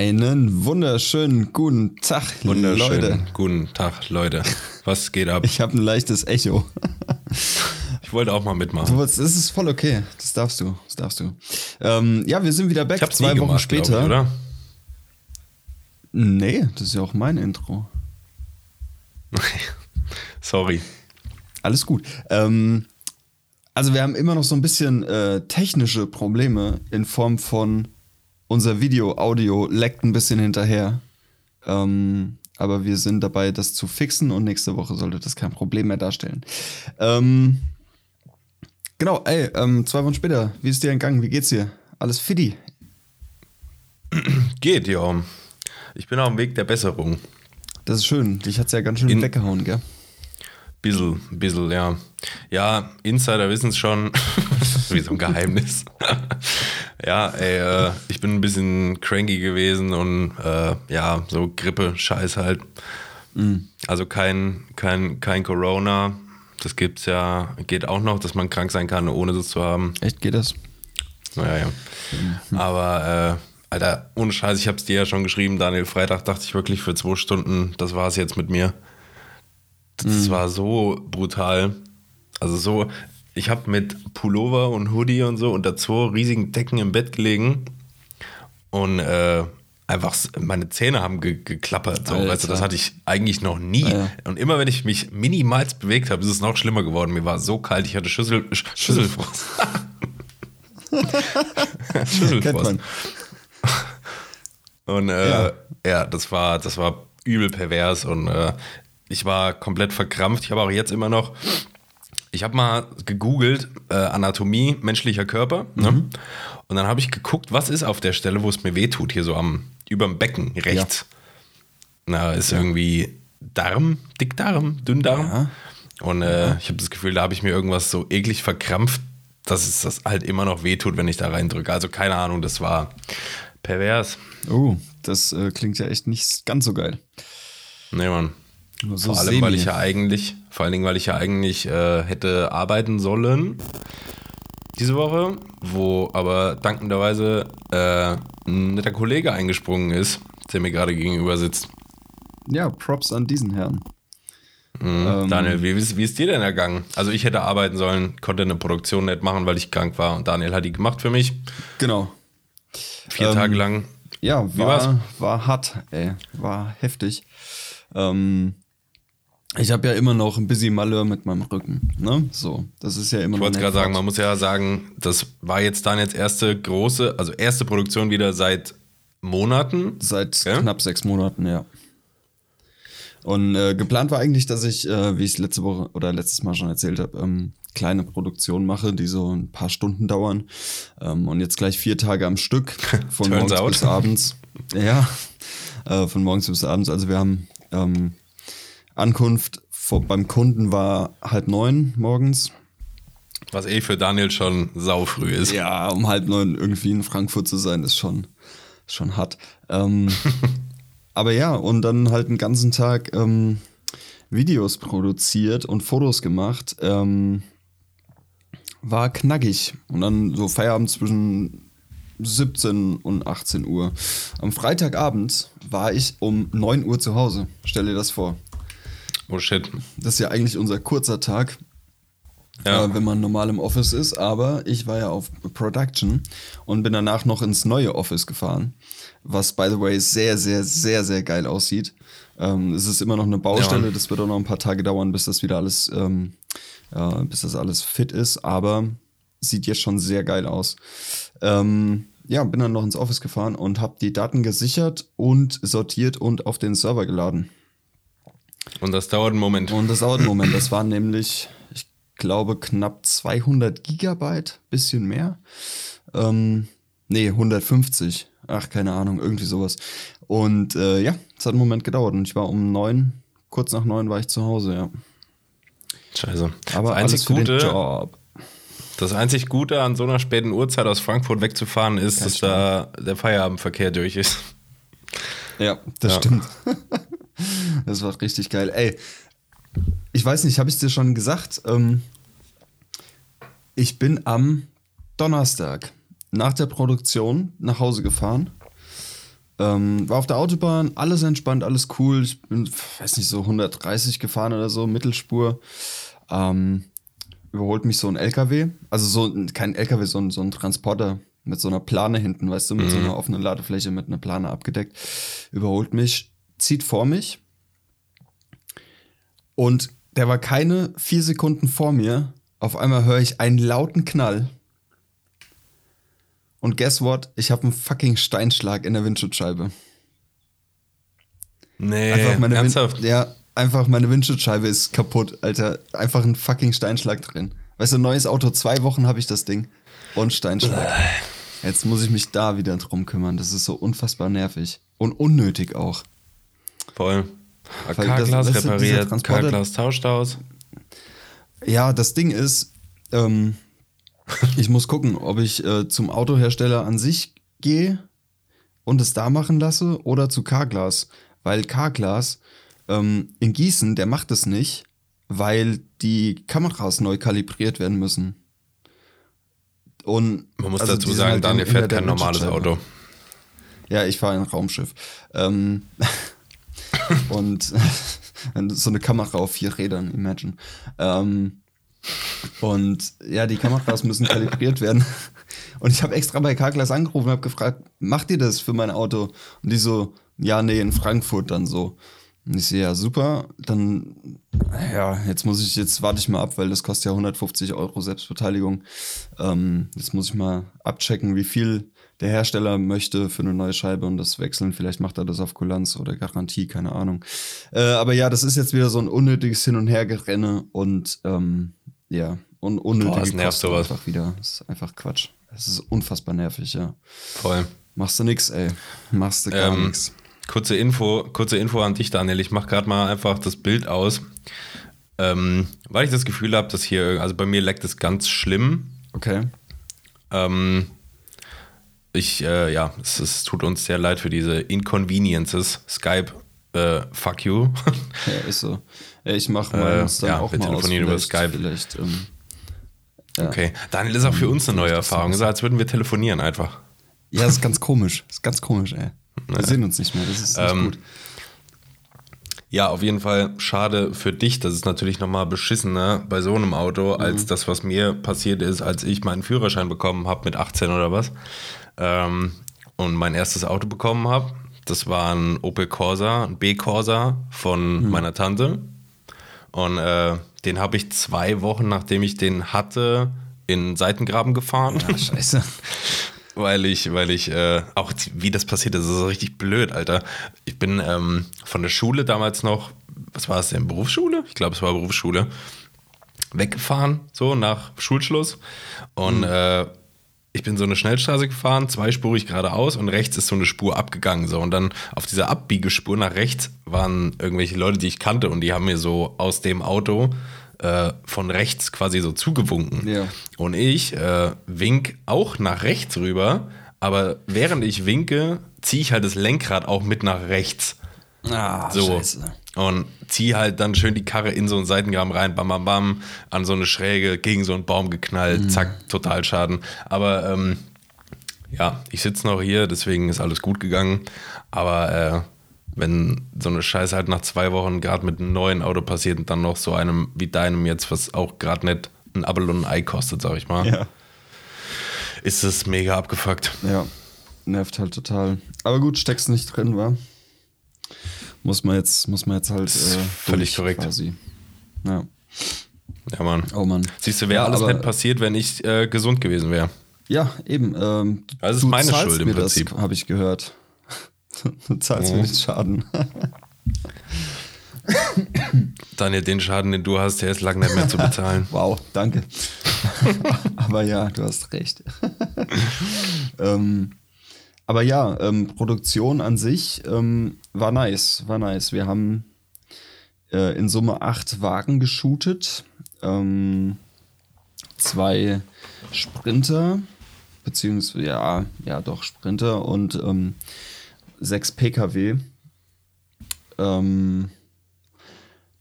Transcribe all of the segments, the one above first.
Einen wunderschönen guten Tag, Wunderschönen Leute. guten Tag, Leute. Was geht ab? Ich habe ein leichtes Echo. Ich wollte auch mal mitmachen. Das ist voll okay. Das darfst du. Das darfst du. Ähm, ja, wir sind wieder back. Ich zwei Wochen gemacht, später. Ich, oder? Nee, das ist ja auch mein Intro. Sorry. Alles gut. Ähm, also wir haben immer noch so ein bisschen äh, technische Probleme in Form von unser Video, Audio leckt ein bisschen hinterher. Ähm, aber wir sind dabei, das zu fixen und nächste Woche sollte das kein Problem mehr darstellen. Ähm, genau, ey, ähm, zwei Wochen später, wie ist dir entgangen? Wie geht's dir? Alles fiddy? Geht, ja. Ich bin auf dem Weg der Besserung. Das ist schön. Dich hat's ja ganz schön In- weggehauen, gell? Bissel, bissel, ja. Ja, Insider wissen es schon. Wie so ein Geheimnis. Ja, ey, äh, ich bin ein bisschen cranky gewesen und äh, ja, so Grippe, Scheiß halt. Also kein, kein, kein Corona. Das gibt's ja, geht auch noch, dass man krank sein kann, ohne das zu haben. Echt, geht das? Naja, ja. Aber, äh, Alter, ohne Scheiß, ich hab's dir ja schon geschrieben, Daniel. Freitag dachte ich wirklich für zwei Stunden, das war's jetzt mit mir. Das war so brutal. Also so, ich habe mit Pullover und Hoodie und so unter zwei riesigen Decken im Bett gelegen und äh, einfach meine Zähne haben ge geklappert. So, du, das hatte ich eigentlich noch nie. Ja. Und immer wenn ich mich minimals bewegt habe, ist es noch schlimmer geworden. Mir war so kalt, ich hatte Schüssel, Sch Schüsselfrost. Schüsselfrost. Und äh, Ja. ja. das war, das war übel pervers und äh, ich war komplett verkrampft. Ich habe auch jetzt immer noch, ich habe mal gegoogelt, äh, Anatomie menschlicher Körper. Ne? Und dann habe ich geguckt, was ist auf der Stelle, wo es mir wehtut, hier so am, überm Becken rechts. Na, ist irgendwie Darm, Dickdarm, Dünndarm. Ja. Und äh, ich habe das Gefühl, da habe ich mir irgendwas so eklig verkrampft, dass es das halt immer noch wehtut, wenn ich da reindrücke. Also keine Ahnung, das war pervers. Oh, das äh, klingt ja echt nicht ganz so geil. Nee, Mann. So vor allem, weil ich ja eigentlich, vor allen Dingen, weil ich ja eigentlich äh, hätte arbeiten sollen diese Woche, wo aber dankenderweise äh, ein netter Kollege eingesprungen ist, der mir gerade gegenüber sitzt. Ja, Props an diesen Herrn. Mhm. Daniel, wie, wie, wie ist dir denn ergangen? Also ich hätte arbeiten sollen, konnte eine Produktion nicht machen, weil ich krank war und Daniel hat die gemacht für mich. Genau. Vier Ähm, Tage lang. Ja, war, war hart, ey. War heftig. Ähm, ich habe ja immer noch ein bisschen Malheur mit meinem Rücken. Ne? So, das ist ja immer Ich wollte gerade sagen, man muss ja sagen, das war jetzt Daniels erste große, also erste Produktion wieder seit Monaten. Seit Ja? knapp sechs Monaten, ja. Und äh, geplant war eigentlich, dass ich, äh, wie ich es letzte Woche oder letztes Mal schon erzählt habe, ähm, kleine Produktionen mache, die so ein paar Stunden dauern. Ähm, und jetzt gleich vier Tage am Stück, von morgens out. bis abends. Ja, äh, von morgens bis abends. Also wir haben ähm, Ankunft vor, beim Kunden war halb neun morgens. Was eh für Daniel schon sau früh ist. Ja, um halb neun irgendwie in Frankfurt zu sein, ist schon, schon hart. Ähm, aber ja, und dann halt einen ganzen Tag ähm, Videos produziert und Fotos gemacht. Ähm, war knackig. Und dann so Feierabend zwischen 17 und 18 Uhr. Am Freitagabend war ich um 9 Uhr zu Hause. Stell dir das vor. Oh shit. Das ist ja eigentlich unser kurzer Tag, Ja. äh, wenn man normal im Office ist. Aber ich war ja auf Production und bin danach noch ins neue Office gefahren, was by the way sehr, sehr, sehr, sehr geil aussieht. Ähm, es ist immer noch eine Baustelle, Ja. das wird auch noch ein paar Tage dauern, bis das wieder alles, ähm, äh, bis das alles fit ist. Aber sieht jetzt schon sehr geil aus. Ähm, ja, bin dann noch ins Office gefahren und habe die Daten gesichert und sortiert und auf den Server geladen. Und das dauert einen Moment. Und das dauert einen Moment. Das waren nämlich, ich glaube, knapp 200 Gigabyte, bisschen mehr. Ähm, nee, 150. Ach, keine Ahnung, irgendwie sowas. Und äh, ja, es hat einen Moment gedauert. Und ich war um neun, kurz nach neun war ich zu Hause, ja. Scheiße. Aber das alles einzig für den Gute, Job. das einzig Gute an so einer späten Uhrzeit aus Frankfurt wegzufahren ist, dass da der Feierabendverkehr durch ist. Ja, das Ja. stimmt. das war richtig geil. Ey, ich weiß nicht, habe ich dir schon gesagt? Ähm, ich bin am Donnerstag nach der Produktion nach Hause gefahren. Ähm, war auf der Autobahn, alles entspannt, alles cool. Ich bin, weiß nicht, so 130 gefahren oder so, Mittelspur. Ähm, überholt mich so ein LKW. Also so kein LKW, so ein, so ein Transporter mit so einer Plane hinten, weißt du, mit mhm. so einer offenen Ladefläche mit einer Plane abgedeckt. Überholt mich, zieht vor mich. Und der war keine vier Sekunden vor mir. Auf einmal höre ich einen lauten Knall. Und guess what? Ich habe einen fucking Steinschlag in der Windschutzscheibe. Nee, einfach meine ernsthaft? Win ja, einfach meine Windschutzscheibe ist kaputt, Alter. Einfach ein fucking Steinschlag drin. Weißt du, neues Auto, zwei Wochen habe ich das Ding. Und Steinschlag. Jetzt muss ich mich da wieder drum kümmern. Das ist so unfassbar nervig. Und unnötig auch. Voll. K-Glas repariert, K-Glas tauscht aus. Ja, das Ding ist, ähm, ich muss gucken, ob ich äh, zum Autohersteller an sich gehe und es da machen lasse oder zu Carglass. Weil Carglass ähm, in Gießen, der macht es nicht, weil die Kameras neu kalibriert werden müssen. Und man muss also dazu sagen, halt Daniel fährt kein normales Auto. Ja, ich fahre ein Raumschiff. Ähm, und so eine Kamera auf vier Rädern, imagine. Ähm, und ja, die Kameras müssen kalibriert werden. Und ich habe extra bei Carglass angerufen und habe gefragt, macht ihr das für mein Auto? Und die so, ja, nee, in Frankfurt dann so. Und ich sehe, ja, super, dann, ja, jetzt muss ich, jetzt warte ich mal ab, weil das kostet ja 150 Euro Selbstbeteiligung. Ähm, jetzt muss ich mal abchecken, wie viel der Hersteller möchte für eine neue Scheibe und das wechseln. Vielleicht macht er das auf Kulanz oder Garantie, keine Ahnung. Äh, aber ja, das ist jetzt wieder so ein unnötiges Hin- und Hergerenne und ähm, ja, un unnötige Boah, das nervt sowas. einfach wieder. Das ist einfach Quatsch. Das ist unfassbar nervig, ja. Voll. Machst du nix, ey. Machst du gar ähm, nix. Kurze Info, kurze Info an dich, Daniel. Ich mach gerade mal einfach das Bild aus. Ähm, weil ich das Gefühl habe, dass hier, also bei mir leckt es ganz schlimm. Okay. Ähm, ich, äh, ja, es, es, tut uns sehr leid für diese Inconveniences. Skype, äh, fuck you. ja, ist so. Ich mache meins äh, dann ja, auch wir mal telefonieren über Skype. Vielleicht, ähm, ja. Okay. Daniel ist auch für uns eine neue Erfahrung. So, als würden wir telefonieren einfach. Ja, das ist ganz komisch. Das ist ganz komisch, ey. Wir sehen uns nicht mehr. Das ist nicht ähm, gut. Ja, auf jeden Fall schade für dich. Das ist natürlich nochmal beschissener bei so einem Auto, mhm. als das, was mir passiert ist, als ich meinen Führerschein bekommen habe mit 18 oder was ähm, und mein erstes Auto bekommen habe. Das war ein Opel Corsa, ein B-Corsa von mhm. meiner Tante. Und äh, den habe ich zwei Wochen, nachdem ich den hatte, in Seitengraben gefahren. Ja, scheiße. weil ich, weil ich, äh, auch wie das passiert ist, ist so richtig blöd, Alter. Ich bin ähm, von der Schule damals noch, was war es denn, Berufsschule? Ich glaube, es war Berufsschule. Weggefahren, so nach Schulschluss. Und mhm. äh, ich bin so eine Schnellstraße gefahren, zweispurig geradeaus und rechts ist so eine Spur abgegangen. So. Und dann auf dieser Abbiegespur nach rechts waren irgendwelche Leute, die ich kannte und die haben mir so aus dem Auto äh, von rechts quasi so zugewunken. Ja. Und ich äh, wink auch nach rechts rüber, aber während ich winke, ziehe ich halt das Lenkrad auch mit nach rechts. Ah, so. Scheiße. Und ziehe halt dann schön die Karre in so einen Seitengraben rein, bam, bam, bam, an so eine Schräge, gegen so einen Baum geknallt, mhm. zack, total Schaden. Aber ähm, ja, ich sitze noch hier, deswegen ist alles gut gegangen. Aber äh, wenn so eine Scheiße halt nach zwei Wochen gerade mit einem neuen Auto passiert und dann noch so einem wie deinem jetzt, was auch gerade nicht ein Abel und ein Ei kostet, sag ich mal, ja. ist es mega abgefuckt. Ja, nervt halt total. Aber gut, steckst nicht drin, wa? Muss man jetzt, muss man jetzt halt. Äh, völlig korrekt. Quasi. Ja. Ja, Mann. Oh Mann. Siehst du, wäre ja, alles nicht passiert, wenn ich äh, gesund gewesen wäre. Ja, eben. Ähm, also ist meine Schuld im Prinzip. Habe ich gehört. du zahlst oh. mir den Schaden. Daniel, den Schaden, den du hast, der ist lang nicht mehr zu bezahlen. wow, danke. Aber ja, du hast recht. ähm, aber ja, ähm, Produktion an sich ähm, war nice, war nice. Wir haben äh, in Summe acht Wagen geshootet, ähm, zwei Sprinter, beziehungsweise ja, ja doch Sprinter und ähm, sechs PKW. Ähm,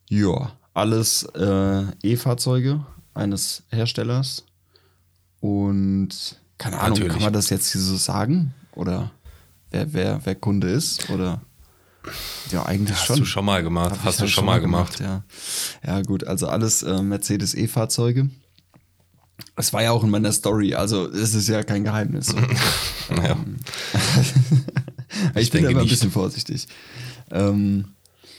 ja, alles äh, E-Fahrzeuge eines Herstellers und keine Ahnung, Natürlich. kann man das jetzt hier so sagen? Oder? wer, wer, wer Kunde ist? Oder? Ja, eigentlich Hast schon. du schon mal gemacht. Hab Hast ich du schon mal gemacht. Ja. ja, gut, also alles äh, Mercedes E-Fahrzeuge. Es war ja auch in meiner Story, also es ist ja kein Geheimnis. Ja. ich, bin denke immer ein bisschen vorsichtig. Ähm,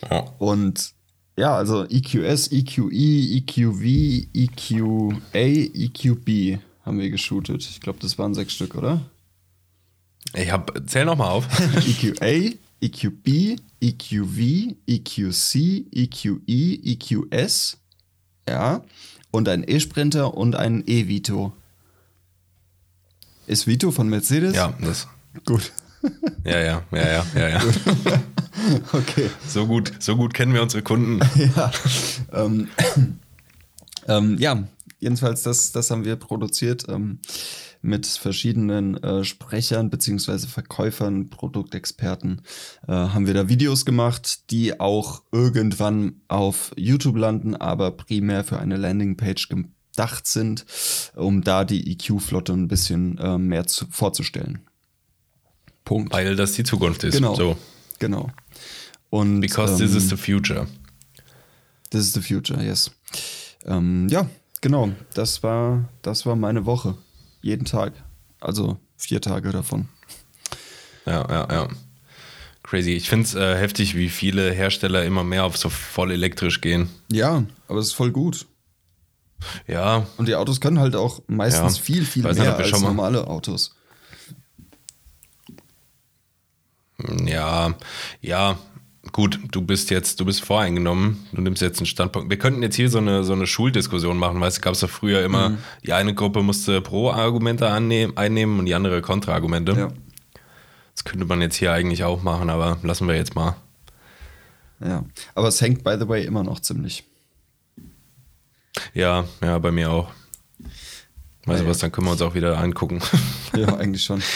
Ja. und ja, also EQS, EQE, EQV, EQA, EQB haben wir geshootet. Ich glaube, das waren sechs Stück, oder? Ich hab, zähl noch mal auf. EQA, EQB, EQV, EQC, EQE, EQS. Ja. Und ein E-Sprinter und ein E-Vito. Ist Vito von Mercedes? ja, das. Gut. Ja, ja, ja, ja, ja, ja. Okay. So gut, so gut kennen wir unsere Kunden. ja. Ähm, ähm, ja, jedenfalls, das, das haben wir produziert ähm, mit verschiedenen äh, Sprechern beziehungsweise Verkäufern, Produktexperten. Äh, haben wir da Videos gemacht, die auch irgendwann auf YouTube landen, aber primär für eine Landingpage gedacht sind, um da die EQ-Flotte ein bisschen äh, mehr zu, vorzustellen. Punkt. Weil das die Zukunft ist. Genau. So. Genau. Und, Because this ähm, is the future. This is the future, yes. Ähm, ja, genau. Das war, das war meine Woche. Jeden Tag. Also vier Tage davon. Ja, ja, ja. Crazy. Ich finde es äh, heftig, wie viele Hersteller immer mehr auf so voll elektrisch gehen. Ja, aber es ist voll gut. Ja, Und die Autos können halt auch meistens Ja. viel, viel Weiß nicht, mehr wir als normale Autos. ja, ja. Gut, du bist jetzt, du bist voreingenommen, du nimmst jetzt einen Standpunkt. Wir könnten jetzt hier so eine, so eine Schuldiskussion machen, weißt du, gab es ja früher immer, Mhm. die eine Gruppe musste Pro-Argumente annehmen- einnehmen und die andere Kontra-Argumente. Ja. Das könnte man jetzt hier eigentlich auch machen, aber lassen wir jetzt mal. ja. Aber es hängt, by the way, immer noch ziemlich. Ja, ja, bei mir auch. Weißt du was, dann können wir uns auch wieder angucken. Ja, eigentlich schon.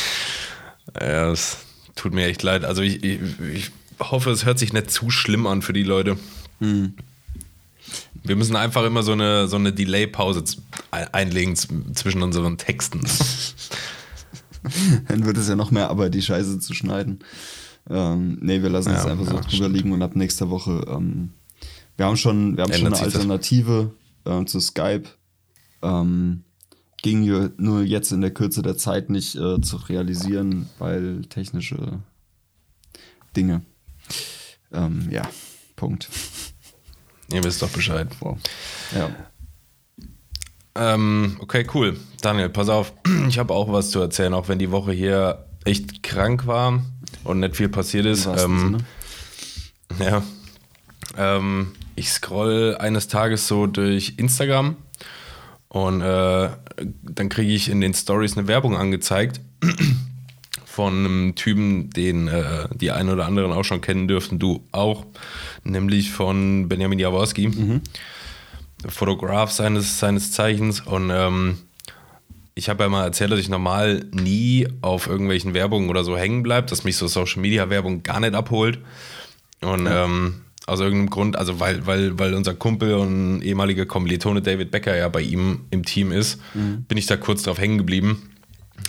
Ja, es tut mir echt leid. Also ich, ich, ich hoffe, es hört sich nicht zu schlimm an für die Leute. Mhm. Wir müssen einfach immer so eine, so eine Delay-Pause einlegen zwischen unseren Texten. Dann wird es ja noch mehr Arbeit, die Scheiße zu schneiden. Ähm, nee, wir lassen es Ja, einfach so ja, drüber stimmt. liegen und ab nächster Woche. Ähm, wir haben schon, wir haben schon eine? Alternative äh, zu Skype. Ähm, ging nur jetzt in der Kürze der Zeit nicht äh, zu realisieren, weil technische Dinge. Ähm, ja, Punkt. Ihr wisst doch Bescheid. Wow. Ja. Ähm, okay, cool. Daniel, pass auf. Ich habe auch was zu erzählen, auch wenn die Woche hier echt krank war und nicht viel passiert ist. Ähm. Ja. Ähm, ich scroll eines Tages so durch Instagram und äh, dann kriege ich in den Stories eine Werbung angezeigt von einem Typen, den äh, die einen oder anderen auch schon kennen dürften, du auch, nämlich von Benjamin Jaworski, Fotograf seines, seines Zeichens. Und ähm, ich habe ja mal erzählt, dass ich normal nie auf irgendwelchen Werbungen oder so hängen bleibe, dass mich so Social Media Werbung gar nicht abholt. Und ähm, aus irgendeinem Grund, also weil, weil, weil unser Kumpel und ehemaliger Kommilitone David Becker ja bei ihm im Team ist, bin ich da kurz drauf hängen geblieben,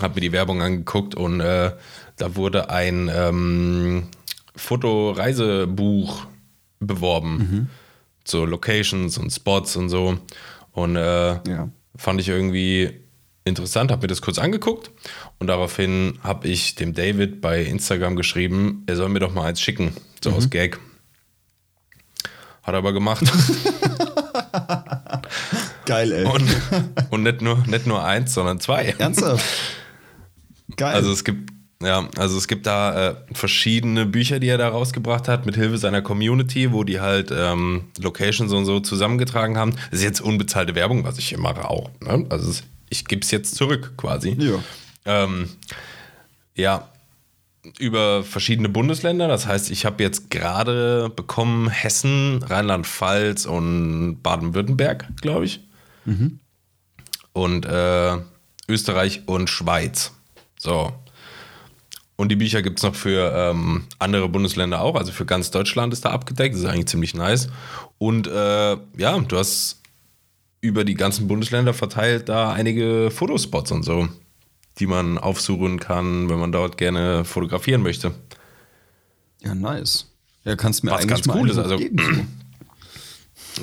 habe mir die Werbung angeguckt und äh, da wurde ein ähm, Fotoreisebuch beworben. So Locations und Spots und so. Und äh, Ja. fand ich irgendwie interessant, habe mir das kurz angeguckt und daraufhin habe ich dem David bei Instagram geschrieben, er soll mir doch mal eins schicken, so aus Gag. Hat er aber gemacht. Geil, ey. und und nicht, nur, nicht nur eins, sondern zwei. Ernsthaft? Geil. Also es gibt, ja, also es gibt da äh, verschiedene Bücher, die er da rausgebracht hat, mit Hilfe seiner Community, wo die halt ähm, Locations und so zusammengetragen haben. Das ist jetzt unbezahlte Werbung, was ich hier mache auch. Ne? Also es, ich gebe es jetzt zurück quasi. ja. Ähm, ja, über verschiedene Bundesländer. Das heißt, ich habe jetzt gerade bekommen Hessen, Rheinland-Pfalz und Baden-Württemberg, glaube ich. Und äh, Österreich und Schweiz. So. Und die Bücher gibt es noch für ähm, andere Bundesländer auch. Also für ganz Deutschland ist da abgedeckt. Das ist eigentlich ziemlich nice. Und äh, ja, du hast über die ganzen Bundesländer verteilt da einige Fotospots und so. die man aufsuchen kann, wenn man dort gerne fotografieren möchte. Ja, nice. Ja, kannst mir Was eigentlich ganz mal cool ist, also geben,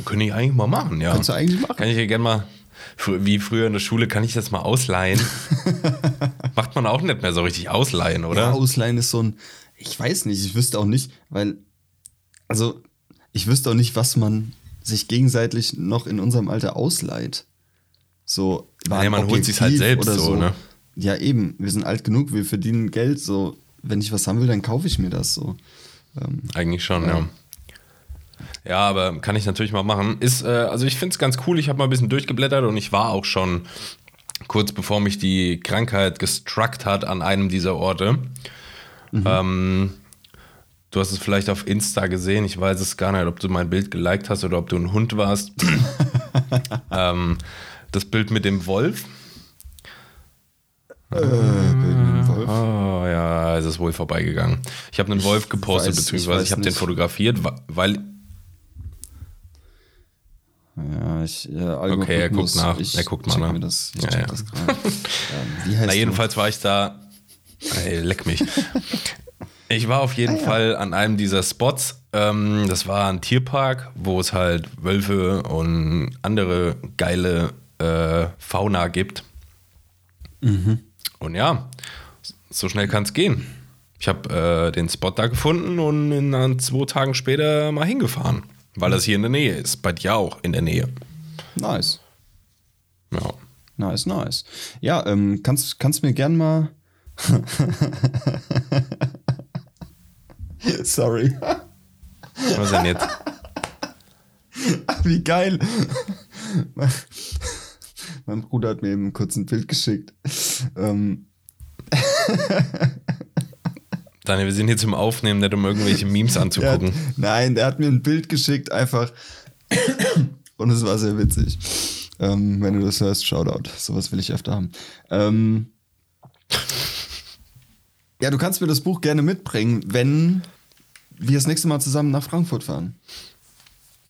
Könnte ich eigentlich mal machen, ja. Kannst du eigentlich machen. Kann ich ja gerne mal, wie früher in der Schule, kann ich das mal ausleihen? Macht man auch nicht mehr so richtig ausleihen, Ja, oder? ausleihen ist so ein, ich weiß nicht, ich wüsste auch nicht, weil, also, ich wüsste auch nicht, was man sich gegenseitig noch in unserem Alter ausleiht. So, war Ja, man holt sich's halt Objektiv selbst so, ne? Ja, eben, wir sind alt genug, wir verdienen Geld, so, wenn ich was haben will, dann kaufe ich mir das so. Ähm, Eigentlich schon, ja. Ja, aber kann ich natürlich mal machen. Ist, äh, also ich finde es ganz cool. Ich habe mal ein bisschen durchgeblättert und ich war auch schon kurz bevor mich die Krankheit gestruckt hat an einem dieser Orte. Ähm, du hast es vielleicht auf Insta gesehen. Ich weiß es gar nicht, ob du mein Bild geliked hast oder ob du ein Hund warst. ähm, das Bild mit dem Wolf. äh, Wolf. Oh ja, es ist wohl vorbeigegangen. Ich habe einen Wolf gepostet, weiß- ich beziehungsweise weiß ich habe den fotografiert, weil Ja, ich, äh, Okay, er guckt nach. Ich Er guckt mal nach. Mir das, Ja, ja. das ähm, Na, du? jedenfalls war ich da. Ey, leck mich. Ich war auf jeden Fall an einem dieser Spots. Ähm, das war ein Tierpark, wo es halt Wölfe und andere geile äh, Fauna gibt. Und ja, so schnell kann es gehen. Ich habe äh, den Spot da gefunden und in, zwei Tagen später mal hingefahren, weil das hier in der Nähe ist. Bei dir auch in der Nähe. Nice. Ja. Nice, nice. Ja, ähm, kannst, kannst mir gern mal. Sorry. Was denn jetzt? Wie geil. mein Bruder hat mir eben kurz ein Bild geschickt. Ähm, Daniel, wir sind hier zum Aufnehmen, nicht um irgendwelche Memes der hat, anzugucken. nein, der hat mir ein Bild geschickt, einfach. Und es war sehr witzig. Ähm, wenn du das hörst, Shoutout. Sowas will ich öfter haben. Ähm, ja, du kannst mir das Buch gerne mitbringen, wenn wir das nächste Mal zusammen nach Frankfurt fahren.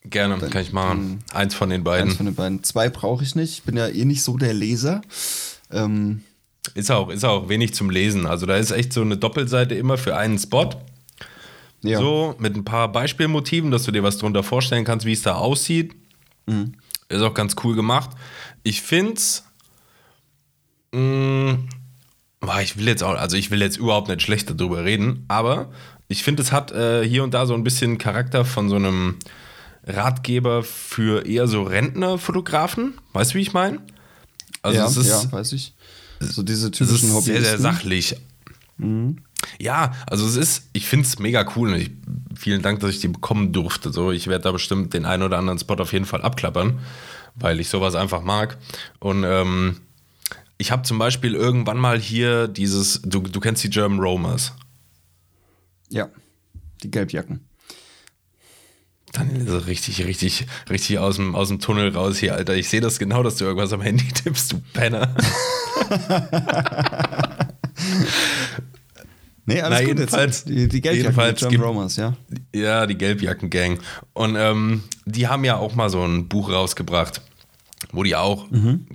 Gerne, kann ich machen. Eins von den beiden. Eins von den beiden. Zwei brauche ich nicht. Ich bin ja eh nicht so der Leser. Ähm, Ist auch, ist auch wenig zum Lesen. Also da ist echt so eine Doppelseite immer für einen Spot. ja. So, mit ein paar Beispielmotiven, dass du dir was drunter vorstellen kannst, wie es da aussieht. Ist auch ganz cool gemacht. Ich find's. Mh, boah, ich will jetzt auch, also ich will jetzt überhaupt nicht schlecht darüber reden, aber ich finde, es hat äh, hier und da so ein bisschen Charakter von so einem Ratgeber für eher so Rentnerfotografen. Weißt du, wie ich meine? Also ja, es ist, ja, weiß ich. So diese es typischen ist sehr, sehr sachlich. Ja, also es ist, ich finde es mega cool. Und ich, vielen Dank, dass ich die bekommen durfte. So, ich werde da bestimmt den einen oder anderen Spot auf jeden Fall abklappern, weil ich sowas einfach mag. Und ähm, ich habe zum Beispiel irgendwann mal hier dieses, du, du kennst die German Romers. Ja, die Gelbjacken. Daniel ist richtig, richtig, richtig aus dem, aus dem Tunnel raus hier, Alter. Ich sehe das genau, dass du irgendwas am Handy tippst, du Penner. Nee, alles Na, gut. jedenfalls- jetzt. Die, die die John gibt- Romers, ja. Ja, die Gelbjacken-Gang. Und ähm, die haben ja auch mal so ein Buch rausgebracht, wo die auch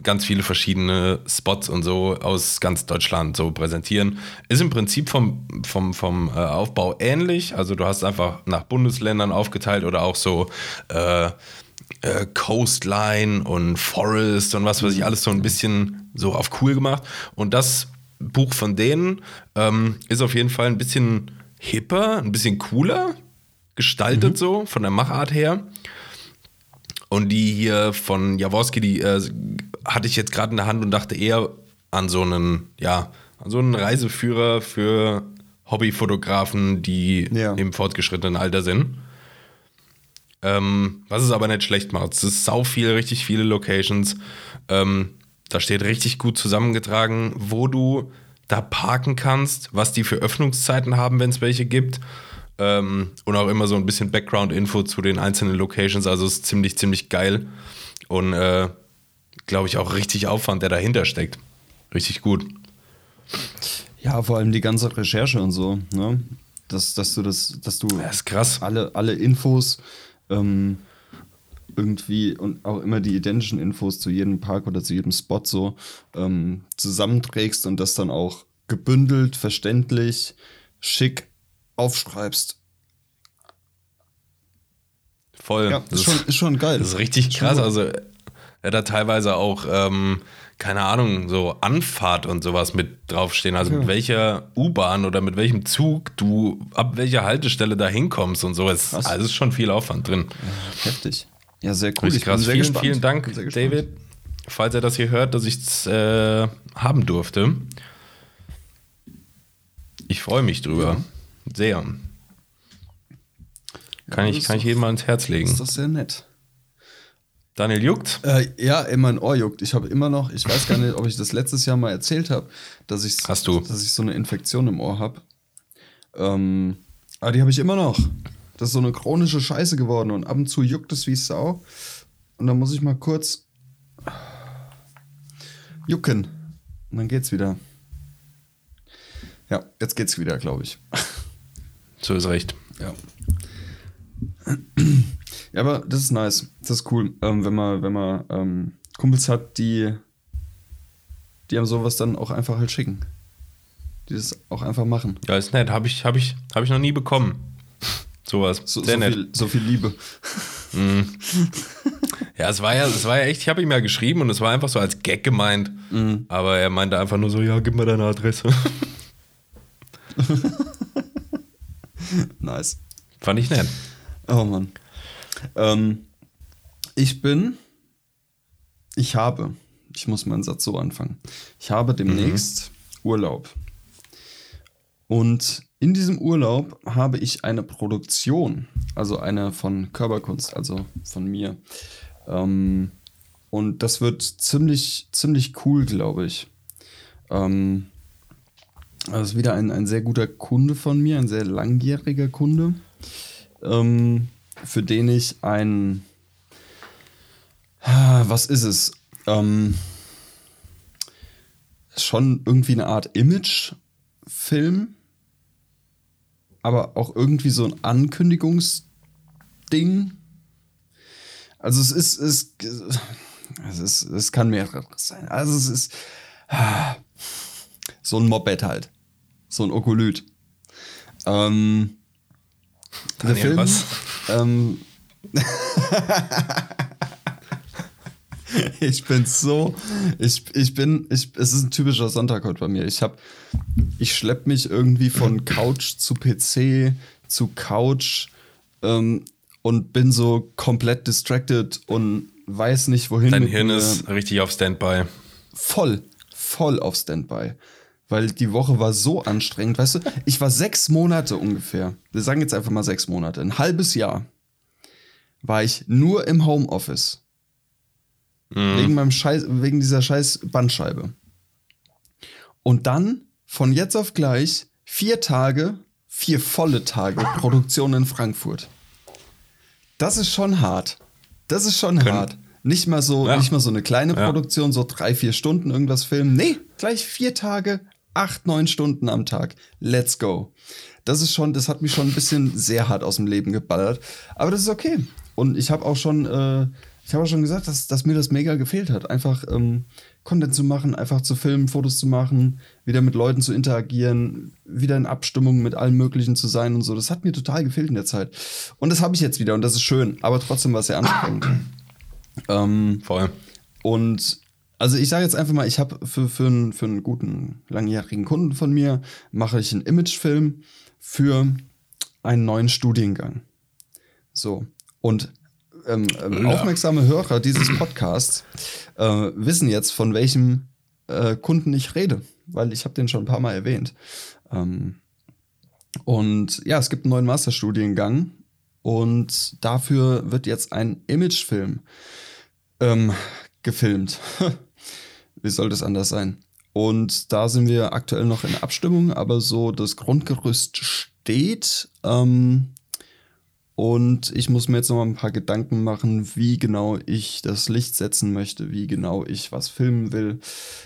ganz viele verschiedene Spots und so aus ganz Deutschland so präsentieren. Ist im Prinzip vom, vom, vom äh, Aufbau ähnlich. Also du hast einfach nach Bundesländern aufgeteilt oder auch so äh, äh, Coastline und Forest und was weiß ich, alles so ein bisschen so auf cool gemacht. Und das Buch von denen ähm, ist auf jeden Fall ein bisschen hipper, ein bisschen cooler gestaltet so, von der Machart her. Und die hier von Jaworski, die äh, hatte ich jetzt gerade in der Hand und dachte eher an so einen, ja, an so einen Reiseführer für Hobbyfotografen, die Ja. im fortgeschrittenen Alter sind. Ähm, was es aber nicht schlecht macht. Es ist sau viel, richtig viele Locations. Ähm, da steht richtig gut zusammengetragen, wo du da parken kannst, was die für Öffnungszeiten haben, wenn es welche gibt. Ähm, und auch immer so ein bisschen Background-Info zu den einzelnen Locations. Also es ist ziemlich, ziemlich geil. Und äh, glaube ich auch richtig Aufwand, der dahinter steckt. Richtig gut. Ja, vor allem die ganze Recherche und so, ne? Dass, dass du das, dass du Das ist krass. alle, alle Infos ähm, irgendwie und auch immer die identischen Infos zu jedem Park oder zu jedem Spot so ähm, zusammenträgst und das dann auch gebündelt, verständlich, schick aufschreibst. Voll. Ja, ist schon, ist schon geil. Das ist richtig krass. Also er hat da teilweise auch, ähm, keine Ahnung, so Anfahrt und sowas mit draufstehen. Also mit welcher U-Bahn oder mit welchem Zug du ab welcher Haltestelle da hinkommst und so. Es, also ist schon viel Aufwand drin. Heftig. Ja, sehr cool. Richtig Ich bin krass. sehr Vielen, gespannt. vielen Dank. David, falls er das hier hört, dass ich es äh, haben durfte. Ich freue mich drüber. Sehr. Kann, Ja, ich, das kann ich jedem mal ins Herz legen. Ist doch sehr nett. Daniel juckt? Äh, ja, ey, mein Ohr juckt. Ich habe immer noch, ich weiß gar nicht, ob ich das letztes Jahr mal erzählt habe, dass ich, Hast du. dass ich so eine Infektion im Ohr habe. Ähm, aber die habe ich immer noch. Das ist so eine chronische Scheiße geworden und ab und zu juckt es wie Sau. Und dann muss ich mal kurz jucken. Und dann geht's wieder. Ja, jetzt geht's wieder, glaube ich. So ist recht. Ja. Ja, aber das ist nice. Das ist cool, ähm, wenn man, wenn man ähm, Kumpels hat, die, die einem sowas dann auch einfach halt schicken. Die das auch einfach machen. Ja, ist nett. Habe ich, hab ich, hab ich noch nie bekommen. Sowas. So, Sehr so, nett. viel, so viel Liebe. Ja, es war ja, es war ja echt, ich habe ihm ja geschrieben und es war einfach so als Gag gemeint. Mhm. Aber er meinte einfach nur so, ja, gib mir deine Adresse. Nice. Fand ich nett. Oh Mann. Ähm, ich bin, ich habe, ich muss meinen Satz so anfangen. Ich habe demnächst Urlaub. Und in diesem Urlaub habe ich eine Produktion, also eine von Körperkunst, also von mir. Ähm, und das wird ziemlich, ziemlich cool, glaube ich. Ähm, also es ist wieder ein, ein sehr guter Kunde von mir, ein sehr langjähriger Kunde, ähm, für den ich ein, Ah, was ist es? Ähm, schon irgendwie eine Art Image-Film, aber auch irgendwie so ein Ankündigungsding. Also es ist, es, es ist, es kann mehreres sein. Also es ist ah, so ein Moped halt. So ein Okolyt. Ähm, der Daniel, Film, was? ähm, ich bin so, ich, ich bin, ich, es ist ein typischer Sonntag heute bei mir. Ich habe, ich schlepp mich irgendwie von Couch zu PC zu Couch ähm, und bin so komplett distracted und weiß nicht wohin. Dein Hirn ist richtig auf Standby. voll, voll auf Standby. Weil die Woche war so anstrengend, weißt du? Ich war sechs Monate ungefähr. Wir sagen jetzt einfach mal sechs Monate. Ein halbes Jahr war ich nur im Homeoffice. Wegen meinem Scheiß, wegen dieser scheiß Bandscheibe. Und dann von jetzt auf gleich vier Tage, vier volle Tage Produktion in Frankfurt. Das ist schon hart. Das ist schon Können- hart. Nicht mal so, Ja. nicht mal so eine kleine Ja. Produktion, so drei, vier Stunden irgendwas filmen. Nee, gleich vier Tage, acht, neun Stunden am Tag. Let's go. Das ist schon, das hat mich schon ein bisschen sehr hart aus dem Leben geballert. Aber das ist okay. Und ich habe auch schon, äh, ich habe auch schon gesagt, dass, dass mir das mega gefehlt hat. Einfach ähm, Content zu machen, einfach zu filmen, Fotos zu machen, wieder mit Leuten zu interagieren, wieder in Abstimmung mit allen möglichen zu sein und so. Das hat mir total gefehlt in der Zeit. Und das habe ich jetzt wieder und das ist schön. Aber trotzdem war es sehr anstrengend. ähm, Voll. und also ich sage jetzt einfach mal, ich habe für, für, einen, für einen guten langjährigen Kunden von mir, mache ich einen Imagefilm für einen neuen Studiengang. So. Und ähm, ähm, Ja. aufmerksame Hörer dieses Podcasts äh, wissen jetzt, von welchem äh, Kunden ich rede, weil ich habe den schon ein paar Mal erwähnt. Ähm, und ja, es gibt einen neuen Masterstudiengang und dafür wird jetzt ein Imagefilm ähm, gefilmt. Wie soll das anders sein? Und da sind wir aktuell noch in Abstimmung, aber so das Grundgerüst steht. Ähm, und ich muss mir jetzt noch mal ein paar Gedanken machen, wie genau ich das Licht setzen möchte, wie genau ich was filmen will.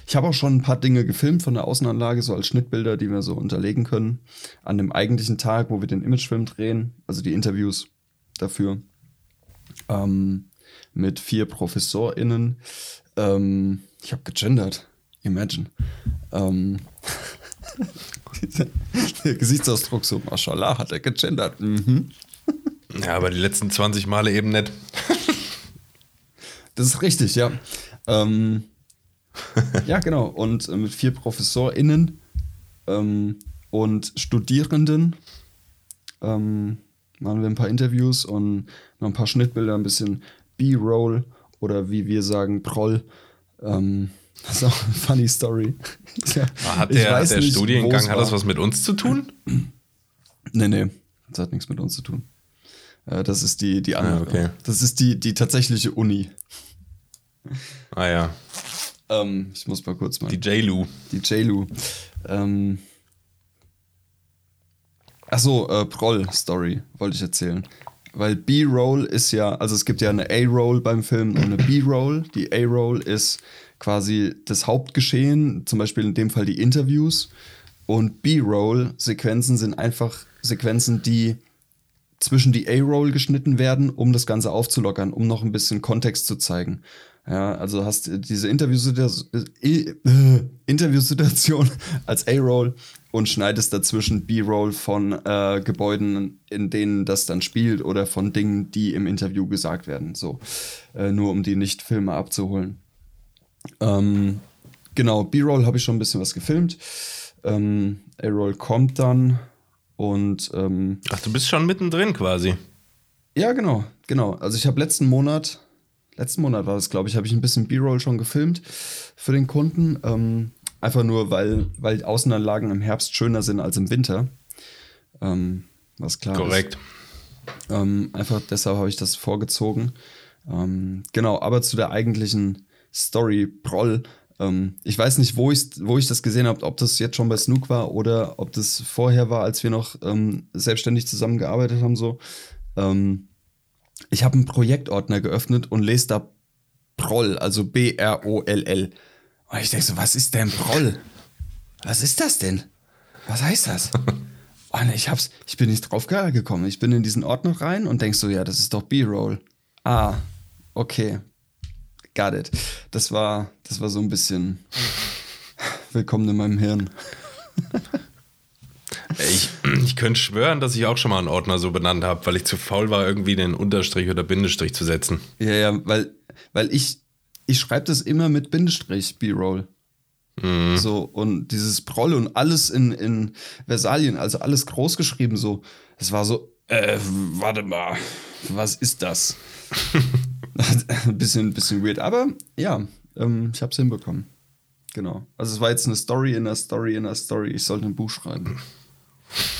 Ich habe auch schon ein paar Dinge gefilmt von der Außenanlage, so als Schnittbilder, die wir so unterlegen können. An dem eigentlichen Tag, wo wir den Imagefilm drehen, also die Interviews dafür. Ähm, mit vier ProfessorInnen. Ähm, ich habe gegendert. Imagine. Ähm, der Gesichtsausdruck so, Mashallah, hat er gegendert. Mhm. Ja, aber die letzten 20 Male eben nicht. Das ist richtig, ja. Ähm, ja, genau. Und äh, mit vier ProfessorInnen ähm, und Studierenden ähm, machen wir ein paar Interviews und noch ein paar Schnittbilder, ein bisschen B-Roll oder wie wir sagen, Proll. Ähm, das ist auch eine funny Story. ja, hat der, der nicht, Studiengang, hat das was mit uns zu tun? Nee, nee, das hat nichts mit uns zu tun. Äh, das ist die, die andere. Ah, okay. Das ist die, die tatsächliche Uni. Ah ja. Ähm, ich muss mal kurz mal. Die JLU. Die JLU. Ähm, Achso, äh, Proll-Story wollte ich erzählen. Weil B-Roll ist ja, also es gibt ja eine A-Roll beim Film und eine B-Roll. Die A-Roll ist quasi das Hauptgeschehen, zum Beispiel in dem Fall die Interviews. Und B-Roll-Sequenzen sind einfach Sequenzen, die zwischen die A-Roll geschnitten werden, um das Ganze aufzulockern, um noch ein bisschen Kontext zu zeigen. Ja, also hast diese Interviewsituation, äh, Interviewsituation als A-Roll und schneidest dazwischen B-Roll von äh, Gebäuden, in denen das dann spielt oder von Dingen, die im Interview gesagt werden. So, äh, nur um die Nicht-Filme abzuholen. Ähm, genau, B-Roll habe ich schon ein bisschen was gefilmt. Ähm, A-Roll kommt dann und. Ähm, Ach, du bist schon mittendrin quasi. Ja, genau, genau. Also ich habe letzten Monat letzten Monat war das, glaube ich, habe ich ein bisschen B-Roll schon gefilmt für den Kunden. Ähm, einfach nur, weil, weil die Außenanlagen im Herbst schöner sind als im Winter. Ähm, was klar Korrekt. ist. Ähm, einfach deshalb habe ich das vorgezogen. Ähm, genau, aber zu der eigentlichen Story Proll. Ähm, ich weiß nicht, wo ich, wo ich das gesehen habe, ob das jetzt schon bei Snook war oder ob das vorher war, als wir noch ähm, selbstständig zusammengearbeitet haben. So. Ähm, ich habe einen Projektordner geöffnet und lese da Proll, also B-R-O-L-L. Und ich denke so, was ist denn Proll? Was ist das denn? Was heißt das? Und ich hab's, ich bin nicht drauf gekommen. Ich bin in diesen Ordner rein und denk so, ja, das ist doch B-Roll. Ah, okay. Got it. Das war, das war so ein bisschen willkommen in meinem Hirn. Ich, ich könnte schwören, dass ich auch schon mal einen Ordner so benannt habe, weil ich zu faul war, irgendwie den Unterstrich oder Bindestrich zu setzen. Ja, ja, weil, weil ich, ich schreibe das immer mit Bindestrich, B-Roll. Mhm. So, und dieses Proll und alles in, in Versalien, also alles groß geschrieben, so. Es war so, äh, warte mal, was ist das? ein bisschen, bisschen weird, aber ja, ähm, ich habe es hinbekommen. Genau. Also es war jetzt eine Story in einer Story in einer Story. Ich sollte ein Buch schreiben.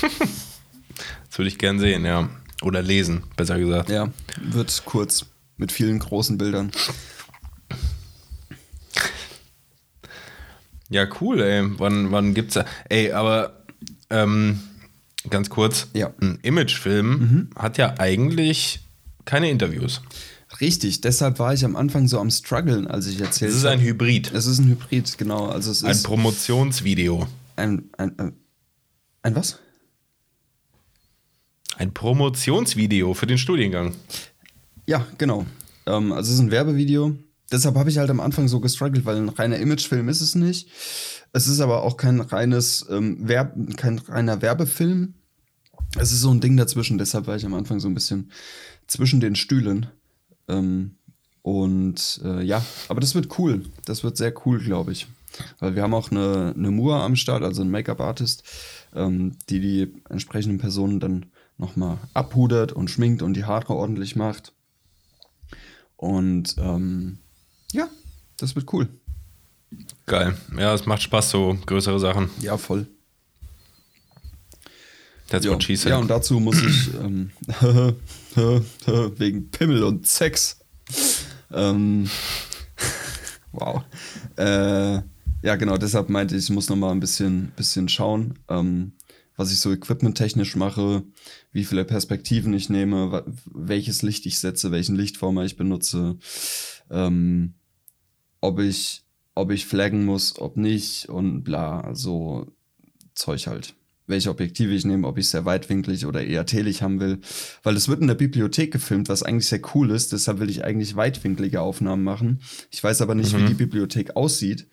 das würde ich gern sehen, ja. Oder lesen, besser gesagt. Ja, wird kurz. Mit vielen großen Bildern. Ja, cool, ey. Wann, wann gibt's da? Ey, aber ähm, ganz kurz. Ja. Ein Imagefilm mhm. hat ja eigentlich keine Interviews. Richtig, deshalb war ich am Anfang so am struggeln, als ich erzählt habe. Es ist ein Hybrid. Es ist ein Hybrid, genau. Also es ein ist Promotionsvideo. Ein, ein, ein, ein was? Ein Promotionsvideo für den Studiengang. Ja, genau. Ähm, also es ist ein Werbevideo. Deshalb habe ich halt am Anfang so gestruggelt, weil ein reiner Imagefilm ist es nicht. Es ist aber auch kein reines ähm, Werb kein reiner Werbefilm. Es ist so ein Ding dazwischen. Deshalb war ich am Anfang so ein bisschen zwischen den Stühlen. Ähm, und äh, ja, aber das wird cool. Das wird sehr cool, glaube ich. Weil wir haben auch eine, eine Mua am Start, also ein Make-up-Artist, ähm, die die entsprechenden Personen dann nochmal abhudert und schminkt und die Haare ordentlich macht. Und ähm, ja, das wird cool. Geil. Ja, es macht Spaß, so größere Sachen. Ja, voll. That's jo. what she said. Ja, und dazu muss ich ähm, wegen Pimmel und Sex. Ähm, wow. Äh, ja, genau, deshalb meinte ich, ich muss noch mal ein bisschen, bisschen schauen, ähm, was ich so equipmenttechnisch mache, wie viele Perspektiven ich nehme, welches Licht ich setze, welchen Lichtformer ich benutze, ähm, ob ich, ob ich flaggen muss, ob nicht und bla, so Zeug halt welche Objektive ich nehme, ob ich sehr weitwinklig oder eher telig haben will. Weil es wird in der Bibliothek gefilmt, was eigentlich sehr cool ist. Deshalb will ich eigentlich weitwinklige Aufnahmen machen. Ich weiß aber nicht, mhm. wie die Bibliothek aussieht.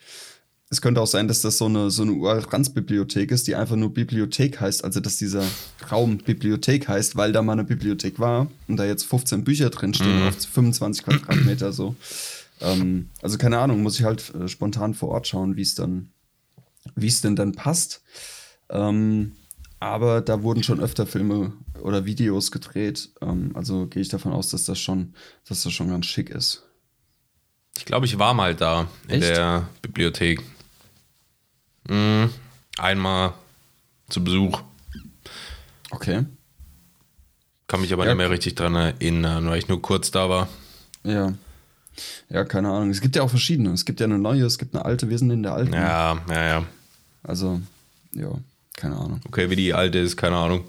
Es könnte auch sein, dass das so eine, so eine Urals-Bibliothek ist, die einfach nur Bibliothek heißt, also dass dieser Raum Bibliothek heißt, weil da mal eine Bibliothek war und da jetzt 15 Bücher drinstehen mhm. auf 25 Quadratmeter so. Ähm, also keine Ahnung, muss ich halt äh, spontan vor Ort schauen, wie es dann, wie es denn dann passt. Ähm, aber da wurden schon öfter Filme oder Videos gedreht. Ähm, also gehe ich davon aus, dass das schon, dass das schon ganz schick ist. Ich glaube, ich war mal da in Echt? der Bibliothek. Mhm. Einmal zu Besuch. Okay. Kann mich aber ja. nicht mehr richtig dran erinnern, weil ich nur kurz da war. Ja. Ja, keine Ahnung. Es gibt ja auch verschiedene. Es gibt ja eine neue, es gibt eine alte. Wir sind in der alten. Ja, ja, ja. Also, ja, keine Ahnung. Okay, wie die alte ist, keine Ahnung.